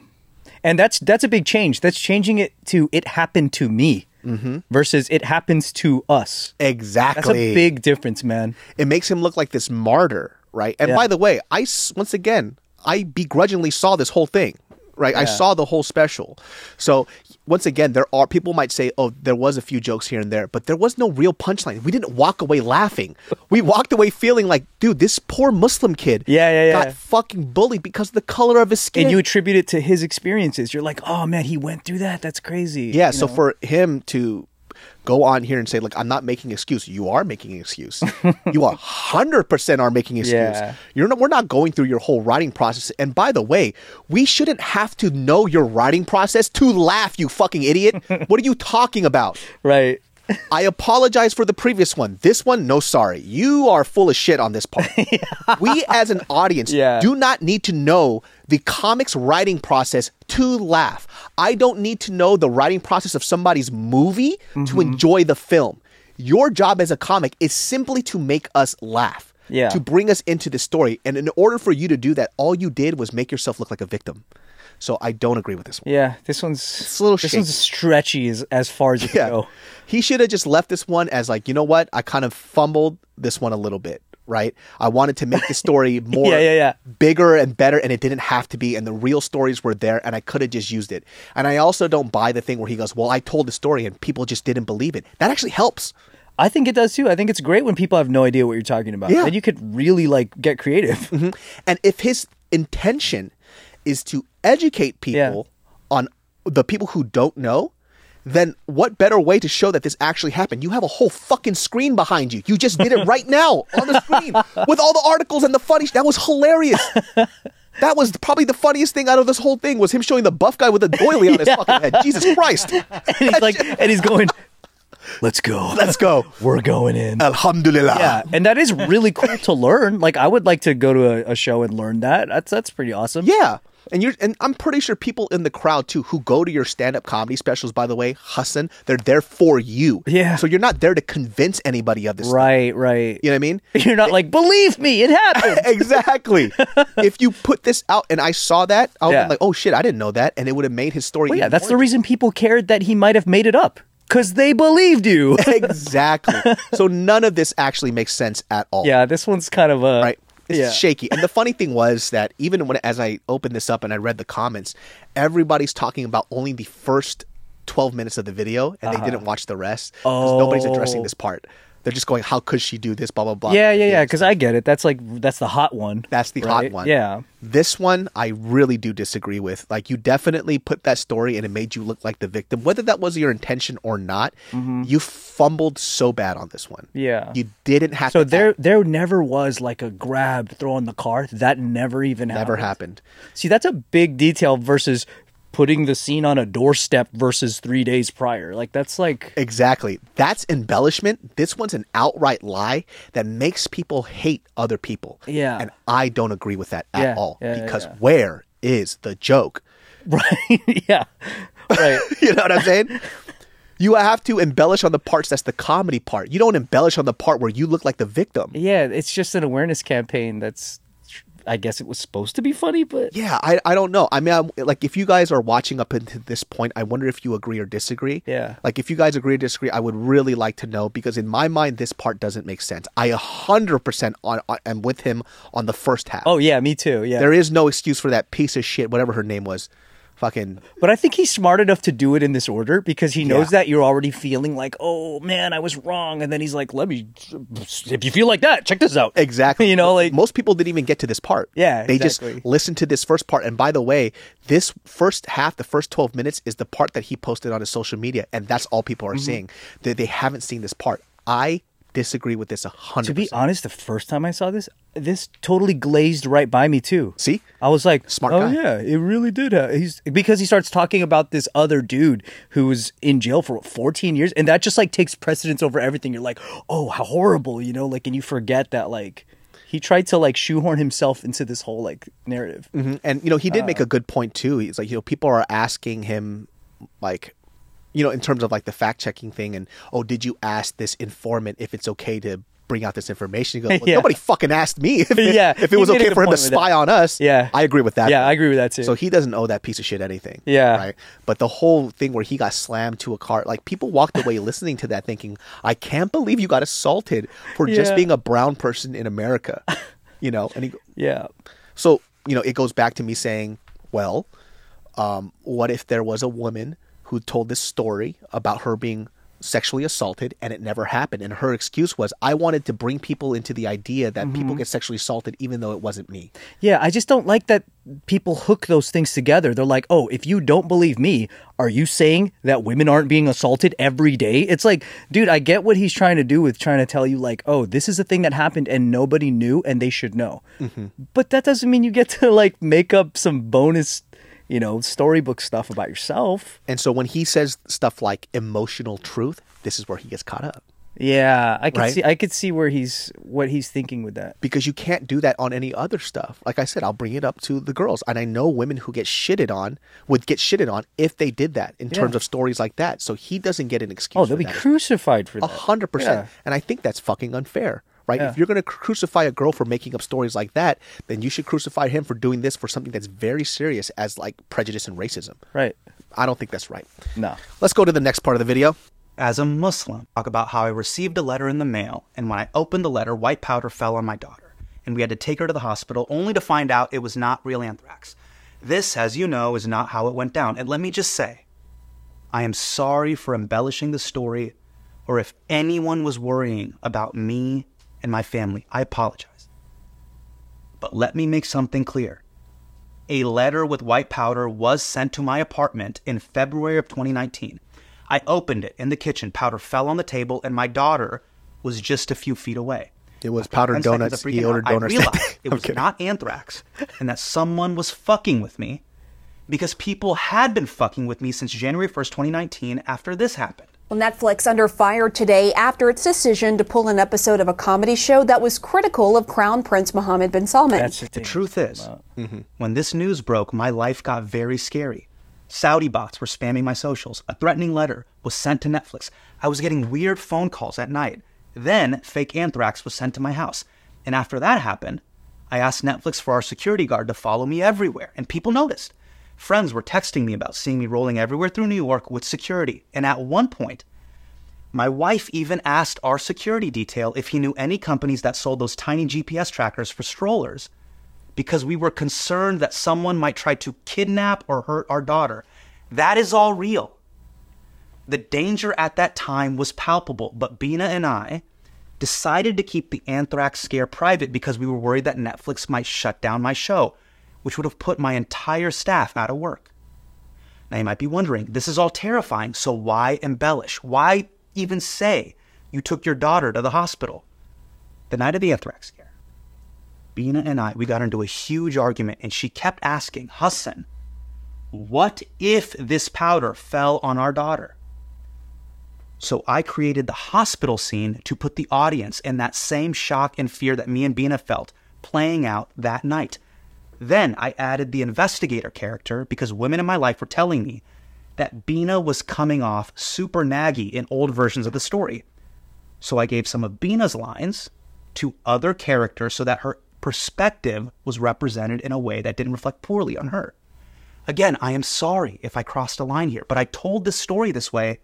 S2: and that's that's a big change. That's changing it to it happened to me Mm-hmm. versus it happens to us.
S1: Exactly.
S2: That's a big difference, man.
S1: It makes him look like this martyr, right? And
S2: Yeah.
S1: by the way, I once again I begrudgingly saw this whole thing. Right, I saw the whole special. So once again, there are people might say, "Oh, there was a few jokes here and there," but there was no real punchline. We didn't walk away laughing. We walked away feeling like, "Dude, this poor Muslim kid,
S2: Yeah, yeah, yeah.
S1: got fucking bullied because of the color of his skin."
S2: And you attribute it to his experiences. You're like, oh man, he went through that. That's crazy.
S1: Yeah,
S2: You
S1: so
S2: know?
S1: for him to go on here and say, "Look, I'm not making excuse," you are making an excuse. [laughs] you are hundred percent are making excuse.
S2: Yeah.
S1: You're not. We're not going through your whole writing process. And by the way, we shouldn't have to know your writing process to laugh. You fucking idiot! [laughs] what are you talking about?
S2: right.
S1: I apologize for the previous one. This one, no sorry. You are full of shit on this part. [laughs] We as an audience
S2: Yeah.
S1: do not need to know the comics writing process to laugh. I don't need to know the writing process of somebody's movie
S2: Mm-hmm.
S1: to enjoy the film. Your job as a comic is simply to make us laugh.
S2: Yeah.
S1: To bring us into the story. And in order for you to do that, all you did was make yourself look like a victim. So I don't agree with this one.
S2: Yeah, this one's
S1: It's a little
S2: this
S1: shaky.
S2: one's stretchy as as far as it can go.
S1: He should have just left this one as like, you know what? I kind of fumbled this one a little bit, right? I wanted to make the story [laughs] more
S2: Yeah, yeah, yeah.
S1: bigger and better and it didn't have to be and the real stories were there and I could have just used it. And I also don't buy the thing where he goes, "Well, I told the story and people just didn't believe it." That actually helps.
S2: I think it does too. I think it's great when people have no idea what you're talking about.
S1: Yeah.
S2: Then you could really like get creative. [laughs] Mm-hmm.
S1: And if his intention is to educate people on the people who don't know, then what better way to show that this actually happened? You have a whole fucking screen behind you. You just did it right now on the screen [laughs] with all the articles and the funny. That was hilarious. That was probably the funniest thing out of this whole thing was him showing the buff guy with a doily on his [laughs] fucking head. Jesus Christ. [laughs]
S2: and he's like, and he's going, "Let's go,
S1: Let's go.
S2: we're going in."
S1: Alhamdulillah.
S2: yeah, and that is really cool to learn. Like, I would like to go to a, a show and learn that. That's that's pretty awesome.
S1: Yeah. And you're and I'm pretty sure people in the crowd too who go to your stand-up comedy specials, by the way, Hassan, they're there for you.
S2: Yeah.
S1: So you're not there to convince anybody of this.
S2: Right, right.
S1: You know what I mean? [laughs]
S2: You're not like, believe me, it happened. [laughs]
S1: exactly. [laughs] if you put this out and I saw that, I would
S2: Yeah.
S1: be like, oh shit, I didn't know that. And it would have made his story.
S2: Well, yeah, that's the reason people cared that he might have made it up because they believed you.
S1: exactly. so none of this actually makes sense at all.
S2: yeah, this one's kind of a
S1: Right. It's
S2: Yeah.
S1: shaky. And the funny thing was that even when as I opened this up and I read the comments, everybody's talking about only the first 12 minutes of the video and they didn't watch the rest because nobody's addressing
S2: Uh-huh. Oh.
S1: this part. They're just going, how could she do this? Blah, blah, blah.
S2: Yeah, yeah, yeah. Because I get it. That's like that's the hot one.
S1: That's the
S2: right?
S1: hot one.
S2: Yeah.
S1: This one, I really do disagree with. Like, you definitely put that story and it made you look like the victim. Whether that was your intention or not, you fumbled so bad on this one.
S2: Mm-hmm. Yeah.
S1: You didn't have
S2: So
S1: to.
S2: there, there never was like a grab, throw in the car. That never even happened.
S1: never
S2: happened.
S1: happened.
S2: See, that's a big detail versus putting the scene on a doorstep versus three days prior. Like that's like
S1: Exactly. That's embellishment. This one's an outright lie that makes people hate other people.
S2: Yeah.
S1: And I don't agree with that at
S2: Yeah,
S1: all.
S2: yeah,
S1: because
S2: yeah.
S1: where is the joke? [laughs]
S2: right. [laughs] yeah. Right. [laughs]
S1: you know what I'm saying? You have to embellish on the parts that's the comedy part. You don't embellish on the part where you look like the victim.
S2: yeah. It's just an awareness campaign. That's. I guess it was supposed to be funny, but
S1: Yeah, I, I don't know. I mean, I'm, like if you guys are watching up until this point, I wonder if you agree or disagree.
S2: Yeah.
S1: Like if you guys agree or disagree, I would really like to know because in my mind, this part doesn't make sense. I 100% on, on, am with him on the first half.
S2: oh yeah, me too. Yeah.
S1: There is no excuse for that piece of shit, whatever her name was. Fucking
S2: But I think he's smart enough to do it in this order because he knows
S1: Yeah.
S2: that you're already feeling like, oh man, I was wrong. And then he's like, let me, if you feel like that, check this out.
S1: exactly. [laughs]
S2: You know, like-
S1: most people didn't even get to this part.
S2: Yeah,
S1: they
S2: exactly.
S1: just listened to this first part. And by the way, this first half, the first twelve minutes, is the part that he posted on his social media, and that's all people are
S2: Mm-hmm.
S1: seeing. They, they haven't seen this part. I disagree with this a hundred.
S2: To be honest, the first time I saw this, this totally glazed right by me too.
S1: See?
S2: I was like,
S1: Smart
S2: oh
S1: guy.
S2: yeah, it really did. He's because he starts talking about this other dude who was in jail for 14 years, and that just like takes precedence over everything. You're like, oh, how horrible, you know, like, and you forget that like He tried to like shoehorn himself into this whole like narrative.
S1: hmm And you know, he did make
S2: Uh,
S1: a good point too. He's like, you know, people are asking him, like, you know, in terms of like the fact checking thing, and oh, did you ask this informant if it's okay to bring out this information? Goes, [laughs] well,
S2: Yeah.
S1: nobody fucking asked me [laughs] if, it-
S2: Yeah,
S1: if it was okay for him to
S2: that.
S1: spy on us.
S2: Yeah.
S1: I agree with that.
S2: Yeah, I agree with that too.
S1: So he doesn't owe that piece of shit anything.
S2: Yeah.
S1: Right. But the whole thing where he got slammed to a car, like people walked away [laughs] listening to that thinking, I can't believe you got assaulted for just being a brown person in America. You know, and he,
S2: yeah.
S1: so, you know, it goes back to me saying, well, um, what if there was a woman who told this story about her being sexually assaulted and it never happened? And her excuse was, I wanted to bring people into the idea that people
S2: Mhm.
S1: get sexually assaulted even though it wasn't me.
S2: Yeah, I just don't like that people hook those things together. They're like, oh, if you don't believe me, are you saying that women aren't being assaulted every day? It's like, dude, I get what he's trying to do with trying to tell you, like, oh, this is a thing that happened and nobody knew and they should know.
S1: Mm-hmm.
S2: But that doesn't mean you get to, like, make up some bonus, you know, storybook stuff about yourself.
S1: And so when he says stuff like emotional truth, this is where he gets caught up.
S2: Yeah, I could
S1: Right?
S2: see I could see where he's what he's thinking with that.
S1: because you can't do that on any other stuff. Like I said, I'll bring it up to the girls, and I know women who get shitted on would get shitted on if they did that in
S2: Yeah.
S1: terms of stories like that. So he doesn't get an excuse.
S2: Oh, they'll be
S1: that.
S2: crucified for
S1: A
S2: that.
S1: hundred
S2: Yeah.
S1: percent, and I think that's fucking unfair, right?
S2: Yeah.
S1: If you're going to crucify a girl for making up stories like that, then you should crucify him for doing this for something that's very serious as like prejudice and racism.
S2: Right.
S1: I don't think that's right.
S2: No.
S1: Let's go to the next part of the video.
S3: As a Muslim, talk about how I received a letter in the mail, and when I opened the letter, white powder fell on my daughter, and we had to take her to the hospital only to find out it was not real anthrax. This, as you know, is not how it went down. And let me just say, I am sorry for embellishing the story, or if anyone was worrying about me and my family, I apologize. But let me make something clear. A letter with white powder was sent to my apartment in February of 2019. I opened it in the kitchen. Powder fell on the table, and my daughter was just a few feet away.
S1: It was powdered donuts. He ordered donuts.
S3: I realized [laughs] it was
S1: kidding.
S3: not anthrax, and that someone was fucking with me because people had been fucking with me since January 1st, 2019, after this happened.
S7: Well, Netflix under fire today after its decision to pull an episode of a comedy show that was critical of Crown Prince Mohammed bin Salman.
S3: the truth is, mm-hmm. when this news broke, my life got very scary. Saudi bots were spamming my socials. A threatening letter was sent to Netflix. I was getting weird phone calls at night. Then, fake anthrax was sent to my house. And after that happened, I asked Netflix for our security guard to follow me everywhere, and people noticed. Friends were texting me about seeing me rolling everywhere through New York with security. And at one point, my wife even asked our security detail if he knew any companies that sold those tiny GPS trackers for strollers because we were concerned that someone might try to kidnap or hurt our daughter. That is all real. The danger at that time was palpable, but Bina and I decided to keep the anthrax scare private because we were worried that Netflix might shut down my show, which would have put my entire staff out of work. Now you might be wondering, this is all terrifying, so why embellish? Why even say you took your daughter to the hospital? The night of the anthrax scare, Bina and I, we got into a huge argument, and she kept asking, Hassan, what if this powder fell on our daughter? So I created the hospital scene to put the audience in that same shock and fear that me and Bina felt playing out that night. Then I added the investigator character because women in my life were telling me that Bina was coming off super naggy in old versions of the story. So I gave some of Bina's lines to other characters so that her perspective was represented in a way that didn't reflect poorly on her. Again, I am sorry if I crossed a line here, but I told this story this way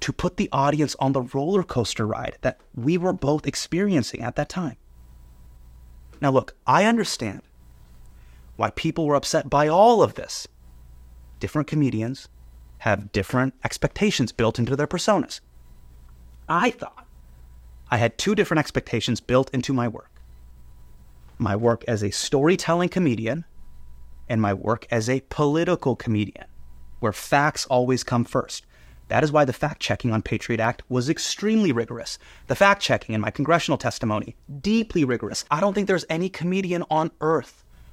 S3: to put the audience on the roller coaster ride that we were both experiencing at that time. Now, look, I understand why people were upset by all of this. Different comedians have different expectations built into their personas. I thought I had two different expectations built into my work my work as a storytelling comedian and my work as a political comedian, where facts always come first. That is why the fact checking on Patriot Act was extremely rigorous. The fact checking in my congressional testimony, deeply rigorous. I don't think there's any comedian on earth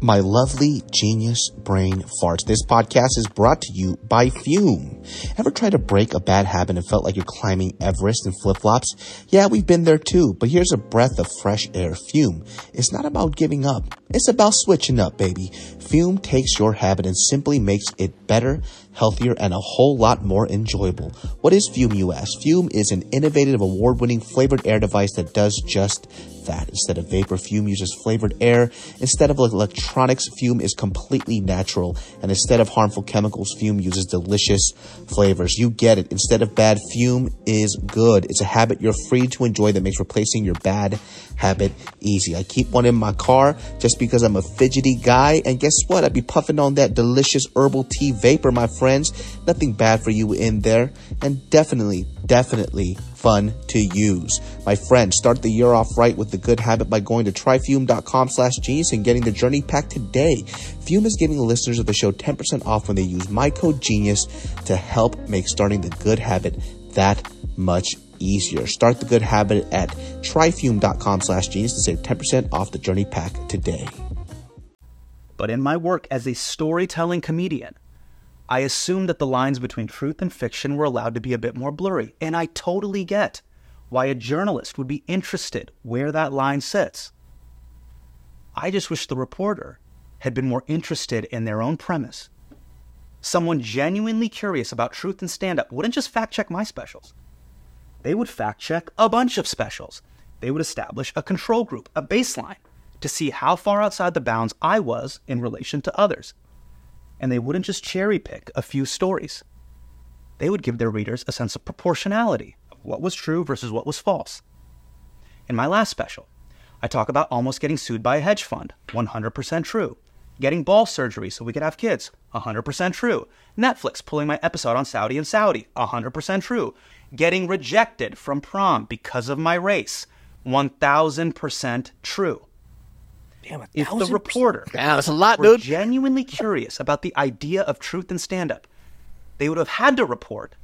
S8: My lovely genius brain farts. This podcast is brought to you by Fum. Ever tried to break a bad habit and felt like you're climbing Everest in flip flops? Yeah, we've been there too, but here's a breath of fresh air. Fum. It's not about giving up. It's about switching up, baby. Fum takes your habit and simply makes it better, healthier, and a whole lot more enjoyable. What is Fum, you ask? Fum is an innovative, award winning flavored air device that does just that. Instead of vapor, Fum uses flavored air. Instead of electronics, Fum is completely natural. And instead of harmful chemicals, Fum uses delicious flavors. You get it. Instead of bad, Fum is good. It's a habit you're free to enjoy that makes replacing your bad habit easy. I keep one in my car just because I'm a fidgety guy. And guess what? I'd be puffing on that delicious herbal tea vapor, my friends. Nothing bad for you in there. And definitely, definitely fun to use. My friends, start the year off right with the good habit by going to tryfum.com slash genius and getting the journey pack today. Fum is giving listeners of the show 10% off when they use my code genius to help make starting the good habit that much easier. Start the good habit at tryfum.com slash genius to save 10% off the journey pack today.
S3: But in my work as a storytelling comedian, I assumed that the lines between truth and fiction were allowed to be a bit more blurry, and I totally get why a journalist would be interested where that line sits. I just wish the reporter had been more interested in their own premise. Someone genuinely curious about truth and stand up wouldn't just fact check my specials. They would fact check a bunch of specials. They would establish a control group, a baseline, to see how far outside the bounds I was in relation to others. And they wouldn't just cherry pick a few stories. They would give their readers a sense of proportionality of what was true versus what was false. In my last special, I talk about almost getting sued by a hedge fund, 100% true. Getting ball surgery so we could have kids, 100% true. Netflix pulling my episode on Saudi and Saudi, 100% true. Getting rejected from prom because of my race, 1000% true.
S2: Damn, a
S3: If the reporter
S8: Yeah, that's a lot,
S3: were
S8: dude.
S3: genuinely curious about the idea of truth and stand up, they would have had to report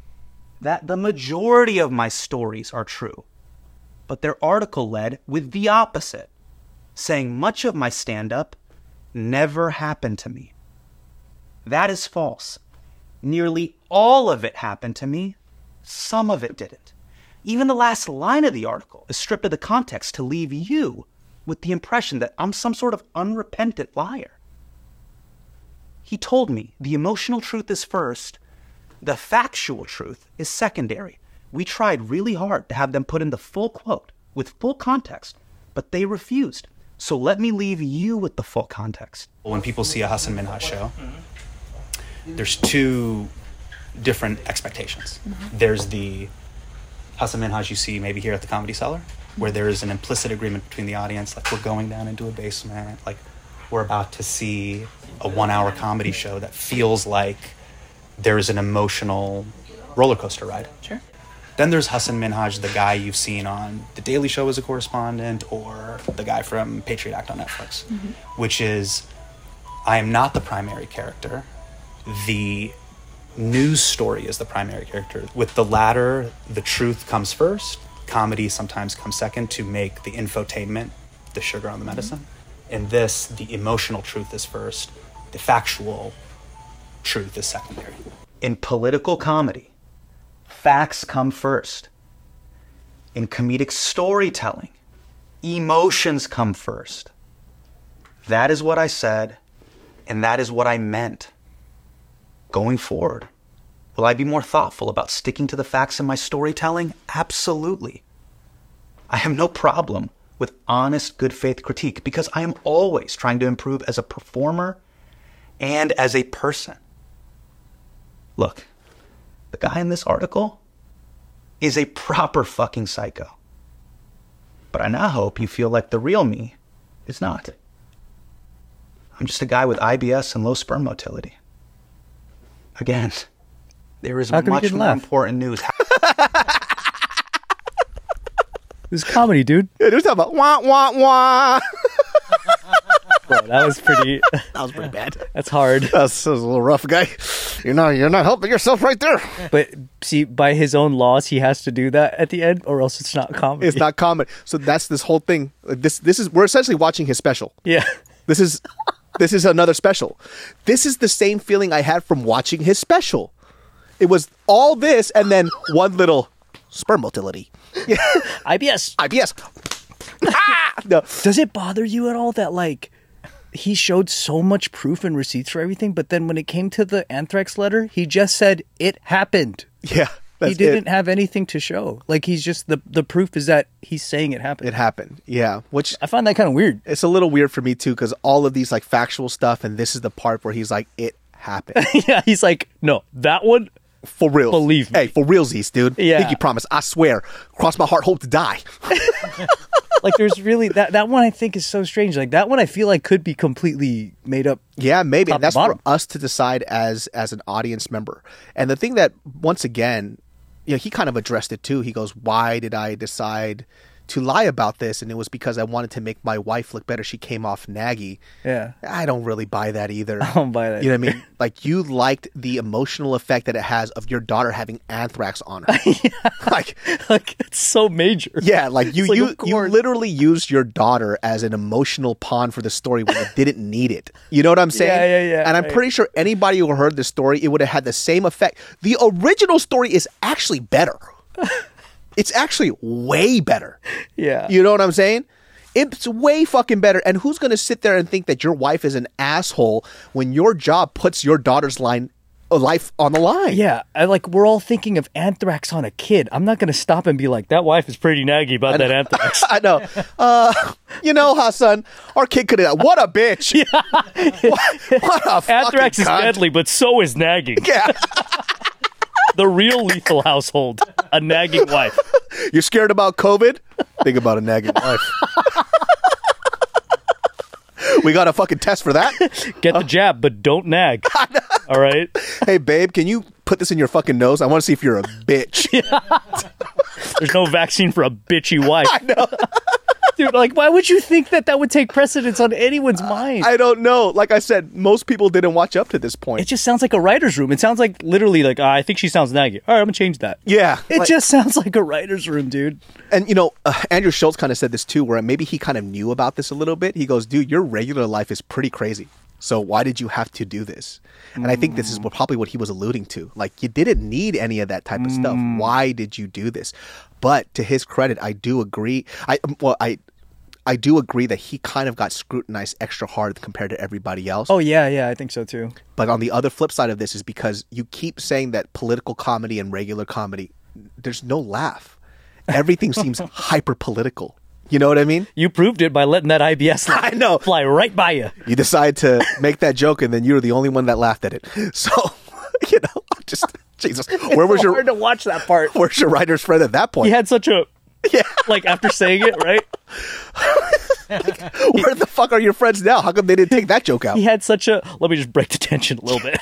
S3: that the majority of my stories are true. But their article led with the opposite, saying much of my stand up never happened to me. That is false. Nearly all of it happened to me, some of it didn't. Even the last line of the article is stripped of the context to leave you with the impression that I'm some sort of unrepentant liar. He told me the emotional truth is first, the factual truth is secondary. We tried really hard to have them put in the full quote with full context, but they refused. So let me leave you with the full context.
S5: When people see a Hassan Minhaj show, there's two different expectations. Mm-hmm. There's the Hassan Minhaj you see maybe here at the Comedy Cellar, where there is an implicit agreement between the audience, like we're going down into a basement, like we're about to see a one-hour comedy show that feels like there is an emotional roller coaster ride.
S9: Sure.
S5: Then there's Hassan Minhaj, the guy you've seen on The Daily Show as a correspondent, or the guy from Patriot Act on Netflix, mm-hmm. which is I am not the primary character. The news story is the primary character. With the latter, the truth comes first. Comedy sometimes comes second to make the infotainment the sugar on the medicine. Mm-hmm. In this, the emotional truth is first. The factual truth is secondary.
S3: In political comedy, facts come first. In comedic storytelling, Emotions come first. That is what I said, and that is what I meant. Going forward, will I be more thoughtful about sticking to the facts in my storytelling? Absolutely. I have no problem with honest, good faith critique because I am always trying to improve as a performer and as a person. Look, the guy in this article is a proper fucking psycho. But I now hope you feel like the real me is not. I'm just a guy with IBS and low sperm motility. Again, there is
S2: How come you
S3: much more
S2: laugh?
S3: important news. [laughs] [laughs]
S2: This is comedy, dude.
S1: Yeah, they're talking about wah wah wah.
S2: Bro, that was pretty. [laughs]
S1: that was pretty bad.
S2: That's hard.
S1: That's, that was a little rough, guy. You're not you're not helping yourself right there.
S2: But see, by his own laws, he has to do that at the end, or else it's not comedy.
S1: It's not common. So that's this whole thing. This this is we're essentially watching his special.
S2: Yeah.
S1: This is this is another special. This is the same feeling I had from watching his special. It was all this and then one little sperm motility. [laughs]
S2: IBS.
S1: IBS. ah! No.
S2: Does it bother you at all that like he showed so much proof and receipts for everything, but then when it came to the anthrax letter, he just said it happened.
S1: Yeah.
S2: he didn't
S1: it.
S2: have anything to show. Like he's just the the proof is that he's saying it happened.
S1: It happened. Yeah. Which
S2: I find that kind of weird.
S1: It's a little weird for me too, because all of these like factual stuff, and this is the part where he's like, "It happened." [laughs]
S2: yeah, he's like, no, that one
S1: for real.
S2: Believe
S1: me. Hey, for realsies, dude.
S2: Yeah.
S1: Pinky promise. I swear. Cross my heart, hope to die. [laughs]
S2: like there's really that that one I think is so strange. Like that one I feel like could be completely made up.
S1: Yeah, maybe. And that's for us to decide as as an audience member. And the thing that once again, you know, he kind of addressed it too. He goes, "Why did I decide to lie about this?" And it was because I wanted to make my wife look better. She came off naggy.
S2: Yeah.
S1: I don't really buy that either. [laughs]
S2: I don't buy that.
S1: You know what I mean? Like you liked the emotional effect that it has of your daughter having anthrax on her. [laughs] [laughs] Like,
S2: like it's so major.
S1: Yeah, like you
S2: like,
S1: you you literally used your daughter as an emotional pawn for the story when it didn't need it. You know what I'm saying?
S2: Yeah, yeah, yeah,
S1: And I'm
S2: right.
S1: pretty sure anybody who heard the story, it would have had the same effect. The original story is actually better. It's actually way better.
S2: Yeah.
S1: You know what I'm saying? It's way fucking better. And who's going to sit there and think that your wife is an asshole when your job puts your daughter's line uh, life on the line?
S2: Yeah, I like we're all thinking of anthrax on a kid. I'm not gonna stop and be like, that wife is pretty naggy about that anthrax. [laughs]
S1: I know. Uh, you know, Hassan, our kid could have. What a bitch! [laughs] what, what a
S2: Anthrax is
S1: cunt.
S2: deadly, but so is nagging.
S1: Yeah. [laughs]
S2: the real lethal household, a nagging wife.
S1: You're scared about COVID? Think about a nagging wife. we got a fucking test for that.
S2: Get the jab, but don't nag. [laughs] All right.
S1: Hey, babe, can you put this in your fucking nose? I want to see if you're a bitch. [laughs]
S2: There's no vaccine for a bitchy wife. [laughs]
S1: I know.
S2: Dude, like, why would you think that that would take precedence on anyone's mind?
S1: I don't know. Like I said, most people didn't watch up to this point.
S2: It just sounds like a writer's room. It sounds like literally like, "Ah, I think she sounds naggy. All right, I'm gonna change that.
S1: Yeah.
S2: It
S1: like-
S2: just sounds like a writer's room, dude.
S1: And you know, uh, Andrew Schulz kind of said this too, where maybe he kind of knew about this a little bit. He goes, "Dude, your regular life is pretty crazy. So why did you have to do this?" And I think this is mm. what, probably what he was alluding to. Like you didn't need any of that type of stuff. Mm. Why did you do this? But to his credit, I do agree. I um, well, I I do agree that he kind of got scrutinized extra hard compared to everybody else.
S2: Oh yeah, yeah, I think so too.
S1: But on the other flip side of this is because you keep saying that political comedy and regular comedy, there's no laugh. Everything seems [laughs] hyper political. You know what I mean?
S2: You proved it by letting that IBS [laughs]
S1: I know.
S2: fly right by you.
S1: You decide to make that joke, and then you're the only one that laughed at it. [laughs] So, [laughs] you know, just Jesus, where was
S2: It's
S1: your
S2: hard to watch that part?
S1: where's your writer's friend at that point?
S2: He had such a yeah, like after saying it, right?
S1: Where the fuck are your friends now? How come they didn't take that joke out?
S2: He had such a. Let me just break the tension a little bit.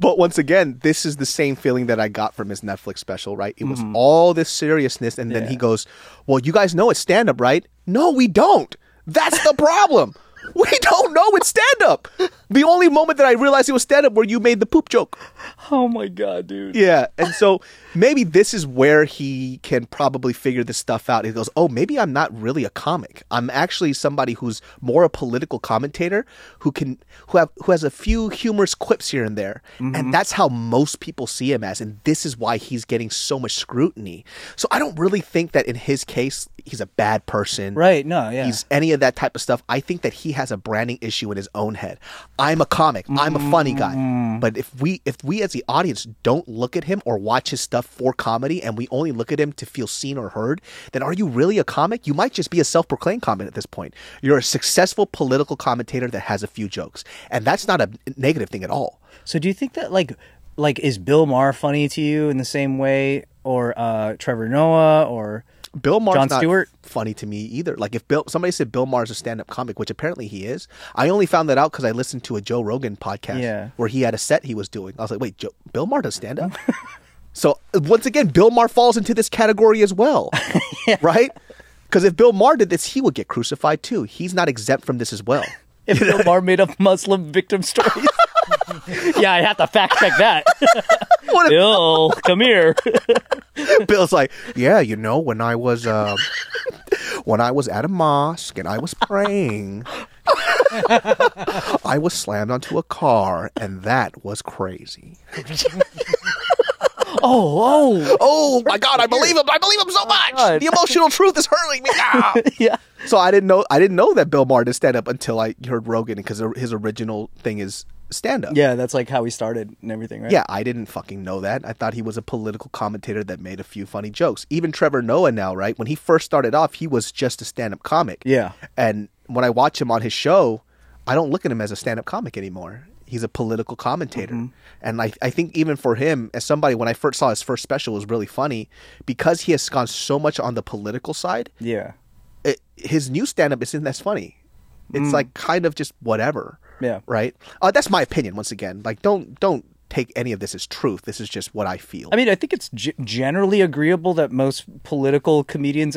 S1: But once again, this is the same feeling that I got from his Netflix special, right? It
S2: Mm-hmm.
S1: was all this seriousness, and then he goes, Well, you guys know it's stand up, right? No, we don't. That's the problem. [laughs] we don't know it's stand up. The only moment that I realized it was stand up where you made the poop joke.
S2: Oh my god, dude.
S1: Yeah, and so maybe this is where he can probably figure this stuff out. He goes, "Oh, maybe I'm not really a comic. I'm actually somebody who's more a political commentator who can who have who has a few humorous quips here and there." And mm-hmm. that's how most people see him as, and this is why he's getting so much scrutiny. So I don't really think that in his case he's a bad person.
S2: Right, no, yeah.
S1: He's any of that type of stuff. I think that he has a branding issue in his own head. I'm a comic. I'm a funny guy. But if we if we as the audience don't look at him or watch his stuff for comedy and we only look at him to feel seen or heard, then are you really a comic? You might just be a self-proclaimed comic at this point. You're a successful political commentator that has a few jokes. And that's not a negative thing at all.
S2: So do you think that like like is Bill Maher funny to you in the same way or uh Trevor Noah or
S1: Bill Maher's
S2: Jon
S1: not
S2: Stewart?
S1: funny to me either. Like if Bill, somebody said Bill Maher's a stand-up comic, which apparently he is. I only found that out because I listened to a Joe Rogan podcast
S2: Yeah.
S1: where he had a set he was doing. I was like, wait, Joe, Bill Maher does stand-up? [laughs] so once again, Bill Maher falls into this category as well, [laughs] right? Because if Bill Maher did this, he would get crucified too. He's not exempt from this as well.
S2: If [laughs] Bill Maher made up Muslim victim stories. [laughs] yeah, I have to fact check that. [laughs] Bill, come here.
S1: Bill's like, yeah, you know, when I was uh, when I was at a mosque and I was praying, I was slammed onto a car, and that was crazy.
S2: Oh, oh,
S1: oh my God! I believe him. I believe him so oh much.
S2: God.
S1: The emotional truth is hurting me now. [laughs]
S2: yeah.
S1: So I didn't know. I didn't know that Bill Maher did stand up until I heard Rogan because his original thing is stand up.
S2: Yeah, that's like how he started and everything, right?
S1: Yeah, I didn't fucking know that. I thought he was a political commentator that made a few funny jokes. Even Trevor Noah now, right? When he first started off, he was just a stand-up comic.
S2: Yeah.
S1: And when I watch him on his show, I don't look at him as a stand-up comic anymore. He's a political commentator.
S2: Mm-hmm.
S1: And I, I think even for him, as somebody, when I first saw his first special, it was really funny because he has gone so much on the political side.
S2: Yeah.
S1: It, his new stand-up isn't as funny. It's
S2: Mm.
S1: like kind of just whatever
S2: Yeah.
S1: right? Uh, that's my opinion. Once again, like don't don't take any of this as truth. This is just what I feel.
S2: I mean, I think it's g- generally agreeable that most political comedians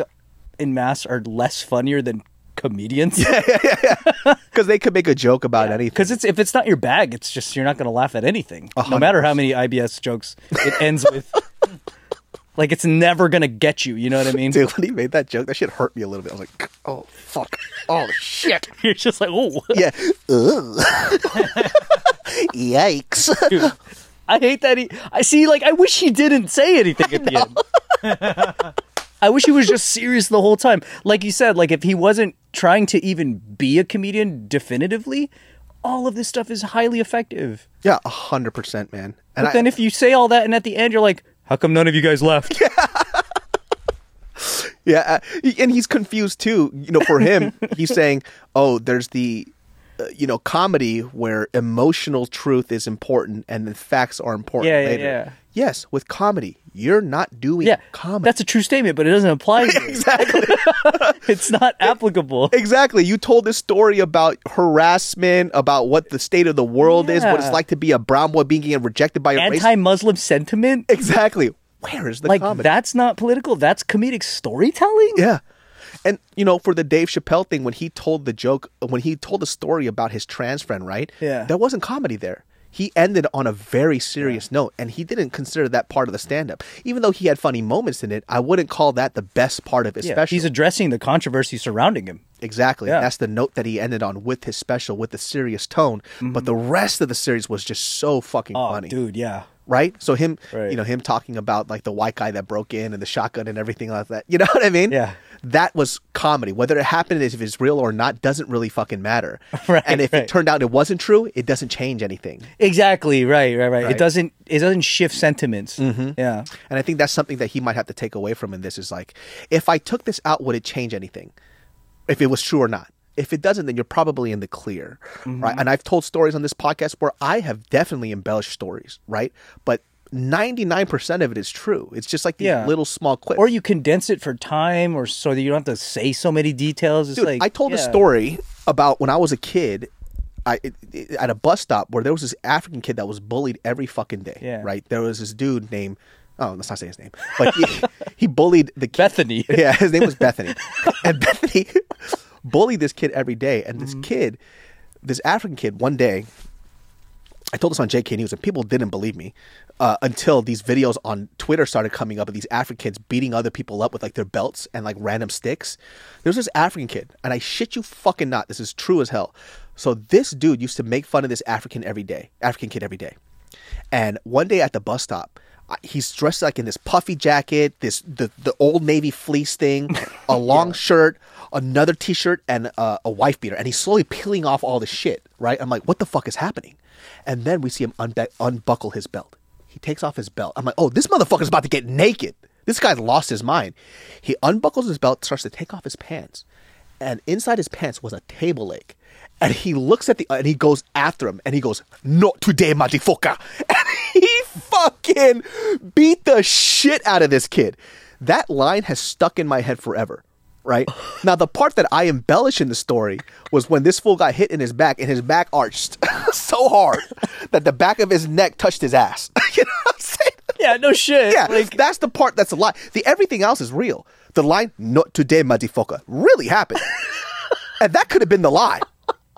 S2: in mass are less funnier than comedians. Yeah, yeah, yeah.
S1: because [laughs] they could make a joke about anything.
S2: Because it's if it's not your bag, it's just you're not going to laugh at anything, no matter how many IBS jokes it ends with. [laughs] like it's never going to get you. You know what I mean?
S1: Dude, when he made that joke, that shit hurt me a little bit. I was like, oh fuck, oh shit. [laughs]
S2: You're just like, oh
S1: Yeah. Yikes.
S2: Dude, I hate that he. I see. Like, I wish he didn't say anything at the end. I wish he was just serious the whole time. Like you said, like if he wasn't trying to even be a comedian definitively, all of this stuff is highly effective.
S1: Yeah, a hundred percent, man. And
S2: but
S1: I,
S2: then if you say all that and at the end you're like, how come none of you guys left? [laughs]
S1: yeah, uh, and he's confused too. You know, for him, [laughs] he's saying, "Oh, there's the." uh, You know, comedy where emotional truth is important and the facts are important
S2: Yeah, yeah, yeah.
S1: Yes, with comedy, you're not doing
S2: yeah,
S1: comedy.
S2: that's a true statement, but it doesn't apply. [laughs]
S1: Exactly. [laughs]
S2: it's not applicable.
S1: Exactly. You told this story about harassment, about what the state of the world is, what it's like to be a brown boy being rejected by a race.
S2: Anti-Muslim sentiment.
S1: Exactly. Where is the
S2: like
S1: comedy?
S2: that's not political. That's comedic storytelling.
S1: Yeah. And you know, for the Dave Chappelle thing, when he told the joke, when he told the story about his trans friend, right?
S2: Yeah.
S1: There wasn't comedy there. He ended on a very serious note, and he didn't consider that part of the stand-up. Even though he had funny moments in it, I wouldn't call that the best part of his
S2: Yeah,
S1: special.
S2: he's addressing the controversy surrounding him.
S1: Exactly.
S2: Yeah.
S1: That's the note that he ended on with his special, with the serious tone. But the rest of the series was just so fucking
S2: Mm-hmm. Oh,
S1: funny.
S2: dude, yeah.
S1: Right? So him,
S2: Right.
S1: you know, him talking about like the white guy that broke in and the shotgun and everything like that. You know [laughs] what I mean?
S2: Yeah.
S1: That was comedy. Whether it happened, if it's real or not, doesn't really fucking matter. [laughs]
S2: Right,
S1: And if
S2: right.
S1: it turned out it wasn't true, it doesn't change anything.
S2: Exactly. Right. Right. Right.
S1: Right.
S2: It doesn't. It doesn't shift sentiments.
S1: Mhm.
S2: Yeah.
S1: And I think that's something that he might have to take away from in this is like, if I took this out, would it change anything? If it was true or not? If it doesn't, then you're probably in the clear,
S2: Mm-hmm.
S1: right? And I've told stories on this podcast where I have definitely embellished stories, right? But 99% of it is true. It's just like these
S2: Yeah.
S1: little small clips.
S2: Or you condense it for time, or so that you don't have to say so many details. It's
S1: Dude,
S2: like
S1: I told a story about when I was a kid. I it- it- at a bus stop where there was this African kid that was bullied every fucking day.
S2: Yeah.
S1: Right. There was this dude named. Oh, let's not say his name. But he, [laughs] he bullied the kid.
S2: Bethany. [laughs]
S1: Yeah, his name was Bethany, [laughs] and Bethany bullied this kid every day. And
S2: Mm-hmm.
S1: this kid, this African kid one day. I told this on JK News, and people didn't believe me uh, until these videos on Twitter started coming up of these African kids beating other people up with like their belts and like random sticks. There's this African kid, and I shit you fucking not, this is true as hell. So this dude used to make fun of this African every day, African kid every day. And one day at the bus stop, he's dressed like in this puffy jacket, this the the old navy fleece thing, [laughs] a long shirt, another t-shirt, and uh, a wife beater, and he's slowly peeling off all the shit. Right? I'm like, what the fuck is happening? And then we see him unbe- unbuckle his belt. He takes off his belt. I'm like, oh, this motherfucker's about to get naked. This guy's lost his mind. He unbuckles his belt, starts to take off his pants, and inside his pants was a table leg. And he looks at the and he goes after him and he goes, "Not today, motherfucker!" [laughs] And he fucking beat the shit out of this kid. That line has stuck in my head forever. Right now, the part that I embellish in the story was when this fool got hit in his back and his back arched [laughs] so hard that the back of his neck touched his ass. [laughs] you know what I'm saying?
S2: Yeah, no shit.
S1: Yeah, that's the part that's a lie. The everything else is real. The line "Not today, motherfucker" really happened, [laughs] and that could have been the lie.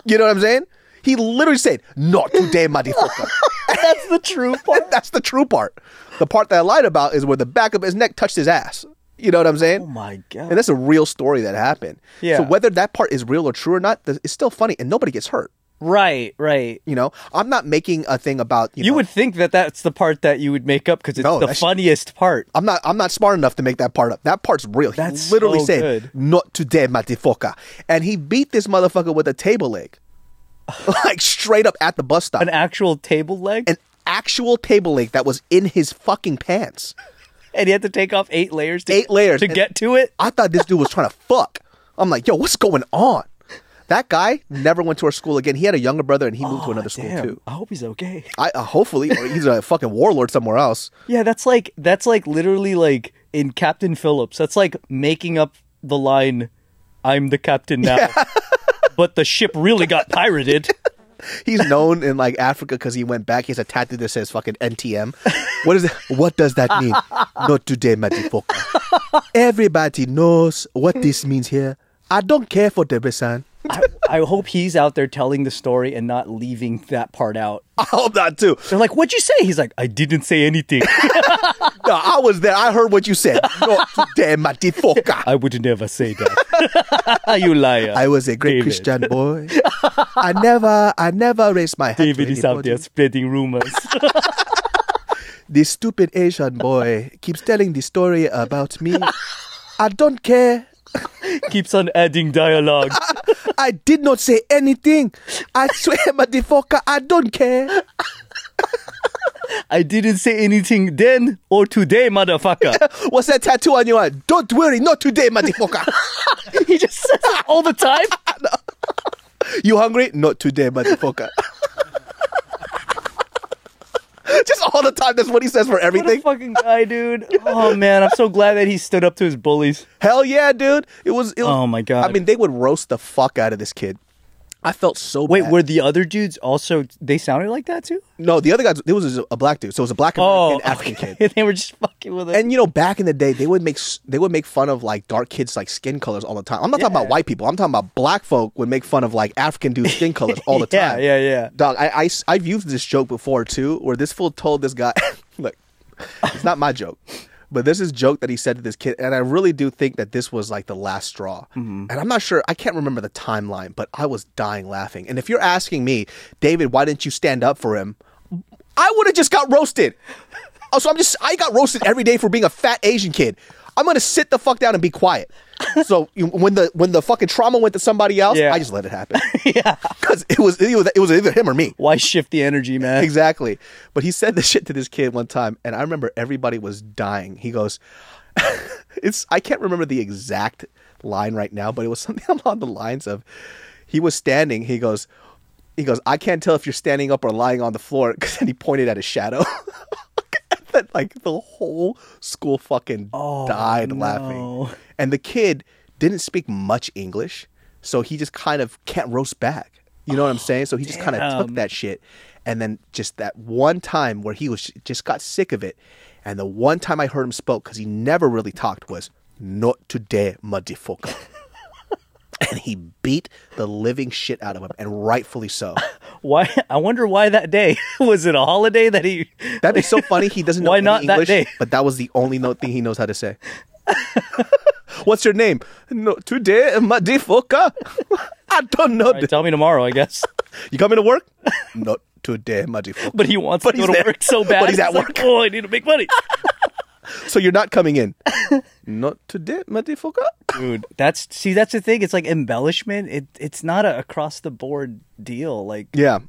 S1: You know what I'm saying? He literally said, "Not today, motherfucker."
S2: That's the true part.
S1: that's the true part. The part that I lied about is where the back of his neck touched his ass. You know what I'm saying? Oh
S2: my god!
S1: And that's a real story that happened.
S2: Yeah.
S1: So whether that part is real or true or not, it's still funny, and nobody gets hurt.
S2: Right, right.
S1: You know, I'm not making a thing about you.
S2: You,
S1: know,
S2: would think that that's the part that you would make up because it's
S1: No,
S2: the funniest part.
S1: I'm not. I'm not smart enough to make that part up. That part's real. He
S2: That's
S1: literally
S2: so
S1: said,
S2: good.
S1: "Not today, motherfucker," and he beat this motherfucker with a table leg, [laughs] like straight up at the bus stop.
S2: An actual table leg,
S1: An actual table leg that was in his fucking pants.
S2: And he had to take off eight layers. To,
S1: Eight layers
S2: to
S1: And
S2: get to it.
S1: I thought this dude was trying to fuck. I'm like, yo, what's going on? That guy never went to our school again. He had a younger brother, and he moved to another school
S2: Damn,
S1: too.
S2: I hope he's okay.
S1: I uh, hopefully or he's a fucking warlord somewhere else.
S2: Yeah, that's like that's like literally like in Captain Phillips. That's like making up the line, "I'm the captain now," but the ship really got pirated. [laughs]
S1: He's known in like Africa because he went back. He has a tattoo that says fucking NTM. What is it? What does that mean? Not today, motherfucker. Everybody knows what this means here. I don't care for Debesan.
S2: I, I hope he's out there telling the story and not leaving that part out.
S1: I hope not too.
S2: They're like, "What'd you say?" He's like, "I didn't say anything. [laughs]
S1: No, I was there. I heard what you said. Not today, motherfucker.
S2: I would never say that. [laughs] you liar."
S1: I was a great
S2: David.
S1: Christian boy. I never, I never raised my hand.
S2: David
S1: to
S2: is out there spreading rumors. [laughs]
S1: This stupid Asian boy keeps telling the story about me. I don't care. [laughs]
S2: Keeps on adding dialogue.
S1: I did not say anything. I swear, motherfucker, I don't care.
S2: I didn't say anything then or today, motherfucker. [laughs]
S1: What's that tattoo on your arm? Don't worry, not today, motherfucker. [laughs]
S2: he just says it all the time.
S1: you hungry? Not today, motherfucker. [laughs] Just all the time. That's what he says for everything.
S2: fucking guy, [laughs] dude. Oh man, I'm so glad that he stood up to his bullies.
S1: Hell yeah, dude. It was. It was
S2: Oh my god.
S1: I mean, they would roast the fuck out of this kid. I felt so
S2: Wait,
S1: bad.
S2: were the other dudes also? They sounded like that too.
S1: no, the other guys. It was a black dude, so it was a black American oh, African kid.
S2: Oh, [laughs] they were just fucking with it.
S1: And you know, back in the day, they would make they would make fun of like dark kids like skin colors all the time. I'm not talking about white people. I'm talking about black folk would make fun of like African dudes skin [laughs] colors all the
S2: Yeah,
S1: time.
S2: yeah, yeah. Yeah.
S1: Dog, I, I, I have used this joke before too, where this fool told this guy, [laughs] look, it's not my joke, but this is joke that he said to this kid, and I really do think that this was like the last straw.
S2: Mm-hmm.
S1: And I'm not sure, I can't remember the timeline, but I was dying laughing. And if you're asking me, David, why didn't you stand up for him? I would have just got roasted. [laughs] Oh, so I'm just I got roasted every day for being a fat Asian kid. I'm gonna sit the fuck down and be quiet. So [laughs] you, when the when the fucking trauma went to somebody else,
S2: Yeah.
S1: I just let it happen. [laughs] yeah, because it was it was it was either him or me.
S2: Why shift the energy, man?
S1: Exactly. But he said this [laughs] shit to this kid one time, and I remember everybody was dying. He goes, "It's I can't remember the exact line right now, but it was something along the lines of he was standing. He goes." He goes, I can't tell if you're standing up or lying on the floor because then he pointed at his shadow. And, like the whole school fucking oh, died laughing. And the kid didn't speak much English, so he just kind of can't roast back. You know what I'm oh, saying? So he just kind of took that shit. And then just that one time where he was just got sick of it. And the one time I heard him spoke, because he never really talked, was not today, motherfucker. [laughs] and he beat the living shit out of him, and rightfully so.
S2: Why? I wonder why that day [laughs] was it a holiday that he?
S1: That'd be so funny. He doesn't [laughs] know
S2: Why not that
S1: English,
S2: day?
S1: but that was the only no- thing he knows how to say. [laughs] What's your name? No, today, motherfucker. I don't know.
S2: Right, tell me tomorrow, I guess.
S1: You coming to work? Not today, motherfucker.
S2: But he wants
S1: But
S2: to go to
S1: there.
S2: work so bad.
S1: But he's at
S2: like,
S1: work.
S2: oh, I need to make money.
S1: So you're not coming in? [laughs] Not today, motherfucker.
S2: Dude, that's see, that's the thing. It's like embellishment. It it's not a across the board deal. Like
S1: Yeah.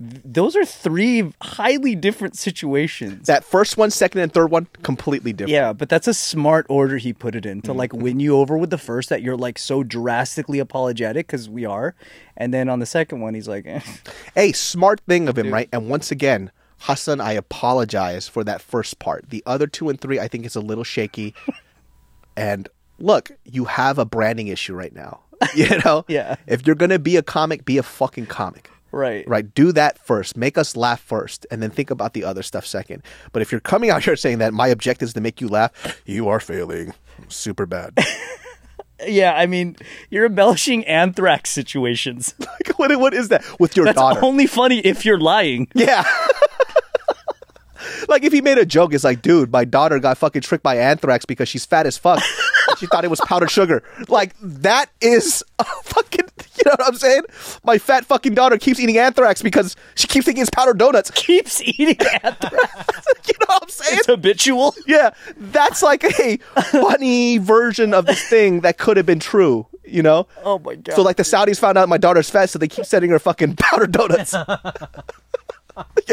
S2: those are three highly different situations.
S1: That first one, second, and third one, completely different.
S2: Yeah, but that's a smart order he put it in to like
S1: Mm-hmm.
S2: win you over with the first that you're like so drastically apologetic because we are, and then on the second one he's like, eh.
S1: Hey, smart thing of him, right? And once again, Hassan, I apologize for that first part. The other two and three, I think is a little shaky. [laughs] and look, you have a branding issue right now. [laughs] You know?
S2: Yeah.
S1: If you're gonna be a comic, be a fucking comic.
S2: right,
S1: Right. Do that first. Make us laugh first, and then think about the other stuff second. But if you're coming out here saying that my objective is to make you laugh, you are failing. Super bad. [laughs]
S2: yeah. I mean, you're embellishing anthrax situations.
S1: Like, what, what is that with your
S2: That's
S1: daughter?
S2: only funny if you're lying.
S1: Yeah. Like if he made a joke, it's like, dude, my daughter got fucking tricked by anthrax because she's fat as fuck. she thought it was powdered sugar. Like that is a fucking. You know what I'm saying? My fat fucking daughter keeps eating anthrax because she keeps thinking it's powdered donuts. [laughs]
S2: Keeps eating anthrax. [laughs]
S1: you know what I'm saying?
S2: It's habitual.
S1: Yeah, that's like a funny version of this thing that could have been true. You know?
S2: Oh my god.
S1: So like the Saudis found out my daughter's fat, so they keep sending her fucking powdered donuts. [laughs] you know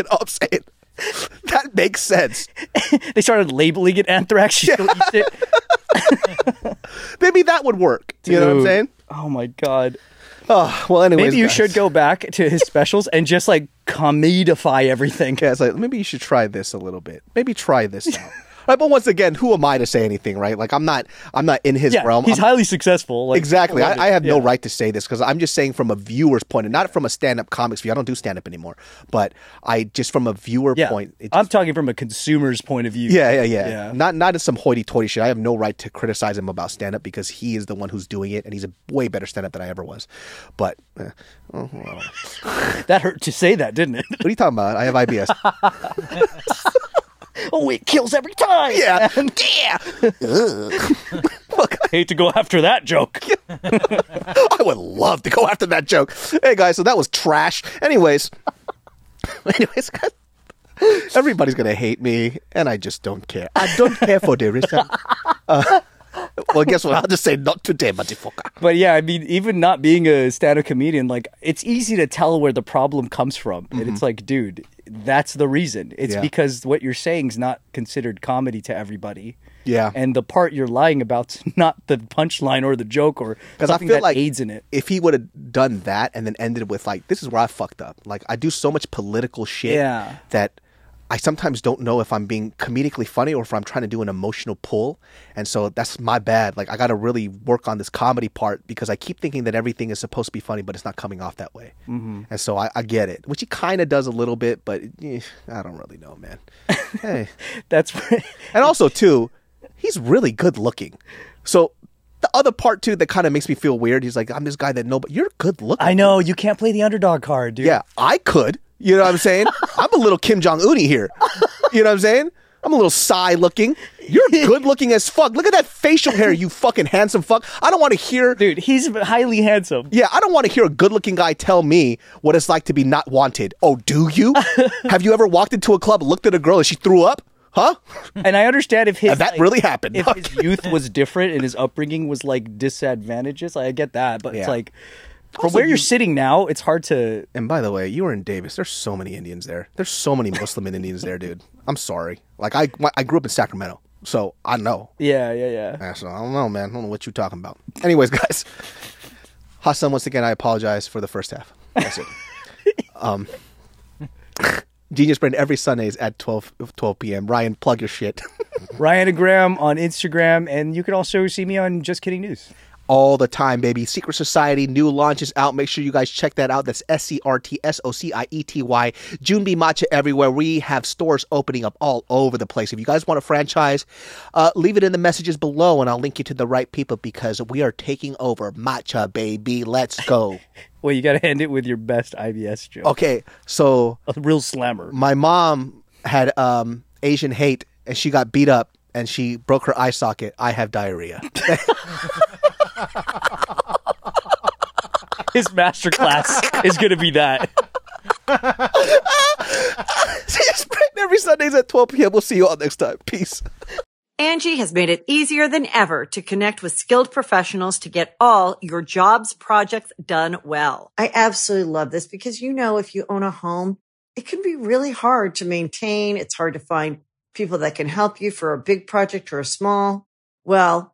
S1: what I'm saying? [laughs] That makes sense. [laughs]
S2: they started labeling it anthrax. Still eats it. [laughs]
S1: Maybe that would work. Do you know what I'm saying?
S2: Oh my god.
S1: Oh well. Anyways,
S2: Maybe you
S1: guys.
S2: should go back to his specials and just like comedify everything.
S1: Yeah, it's like maybe you should try this a little bit. Maybe try this out. Right, but once again, who am I to say anything? Right? Like I'm not. I'm not in his
S2: yeah,
S1: realm.
S2: he's
S1: I'm-
S2: highly successful. Like,
S1: exactly. I, I have no right to say this because I'm just saying from a viewer's point, and not from a stand-up comics view. I don't do stand-up anymore, but I just from a viewer
S2: Yeah,
S1: point. It
S2: I'm talking from a consumer's point of view.
S1: Yeah, yeah, yeah,
S2: Yeah.
S1: Not not as some hoity-toity shit. I have no right to criticize him about stand-up because he is the one who's doing it, and he's a way better stand-up than I ever was. But eh, oh, well. [laughs]
S2: That hurt to say that, didn't it?
S1: what are you talking about? I have IBS. [laughs]
S2: oh, it kills every time.
S1: yeah,
S2: man. [laughs]
S1: yeah.
S2: Hate to go after that joke. [laughs]
S1: I would love to go after that joke. Hey guys, so that was trash. Anyways, [laughs] anyways, guys, everybody's gonna hate me, and I just don't care. I don't care for the reason. Uh, well, guess what? I'll just say not today, motherfucker.
S2: But yeah, I mean, even not being a stand-up comedian, like it's easy to tell where the problem comes from, and it's like, dude, that's the reason. It's.
S1: Yeah.
S2: because what you're saying is not considered comedy to everybody.
S1: Yeah.
S2: and the part you're lying about's [laughs] not the punchline or the joke or
S1: Because I feel
S2: that
S1: like
S2: aids in it.
S1: if he would have done that and then ended with like, "This is where I fucked up." Like I do so much political shit
S2: Yeah.
S1: that I sometimes don't know if I'm being comedically funny or if I'm trying to do an emotional pull, and so that's my bad. Like I got to really work on this comedy part because I keep thinking that everything is supposed to be funny, but it's not coming off that way.
S2: Mhm.
S1: And so I, I get it, which he kind of does a little bit, but eh, I don't really know, man. [laughs] hey,
S2: That's
S1: and also too, he's really good looking. So the other part too that kind of makes me feel weird. He's like, I'm this guy that nobody. You're good looking.
S2: I know you can't play the underdog card, dude.
S1: Yeah, I could. You know what I'm saying? I'm a little Kim Jong Uni here. You know what I'm saying? I'm a little Psy looking. You're good looking as fuck. Look at that facial hair, you fucking handsome fuck. I don't want to hear.
S2: Dude, he's highly handsome.
S1: Yeah, I don't want to hear a good looking guy tell me what it's like to be not wanted. Oh, do you? [laughs] Have you ever walked into a club, looked at a girl, and she threw up? Huh?
S2: And I understand if his
S1: that
S2: like,
S1: really happened.
S2: If his [laughs] youth was different and his upbringing was like disadvantageous, I get that. But
S1: Yeah.
S2: it's like from
S1: Also,
S2: where you're sitting now, it's hard to.
S1: And by the way, you were in Davis. There's so many Indians there. There's so many Muslim Indians there, dude. I'm sorry. Like I, I grew up in Sacramento, so I know.
S2: Yeah, yeah, yeah.
S1: Yeah, so I don't know, man. I don't know what you're talking about. Anyways, [laughs] guys, Hassan, once again, I apologize for the first half. That's it. [laughs] um, Genius Brain every Sundays at 12, 12 p.m. Ryan, plug your shit. [laughs]
S2: Ryan Graham on Instagram, and you can also see me on Just Kidding News.
S1: All the time, baby. Secret Society, new launches out. Make sure you guys check that out. That's S C R T S O C I E T Y. Junbi Matcha everywhere. We have stores opening up all over the place. If you guys want a franchise, uh, leave it in the messages below and I'll link you to the right people because we are taking over matcha, baby. Let's go. [laughs]
S2: Well, you got to end it with your best IBS joke.
S1: Okay, so
S2: a real slammer.
S1: My mom had um, Asian hate, and she got beat up, and she broke her eye socket. I have diarrhea. [laughs] [laughs]
S2: His masterclass is going to be that. [laughs]
S1: Every Sundays at 12 p.m. We'll see you all next time. Peace.
S10: Angi has made it easier than ever to connect with skilled professionals to get all your jobs projects done well.
S11: I absolutely love this because, you know, if you own a home, it can be really hard to maintain. It's hard to find people that can help you for a big project or a small. Well,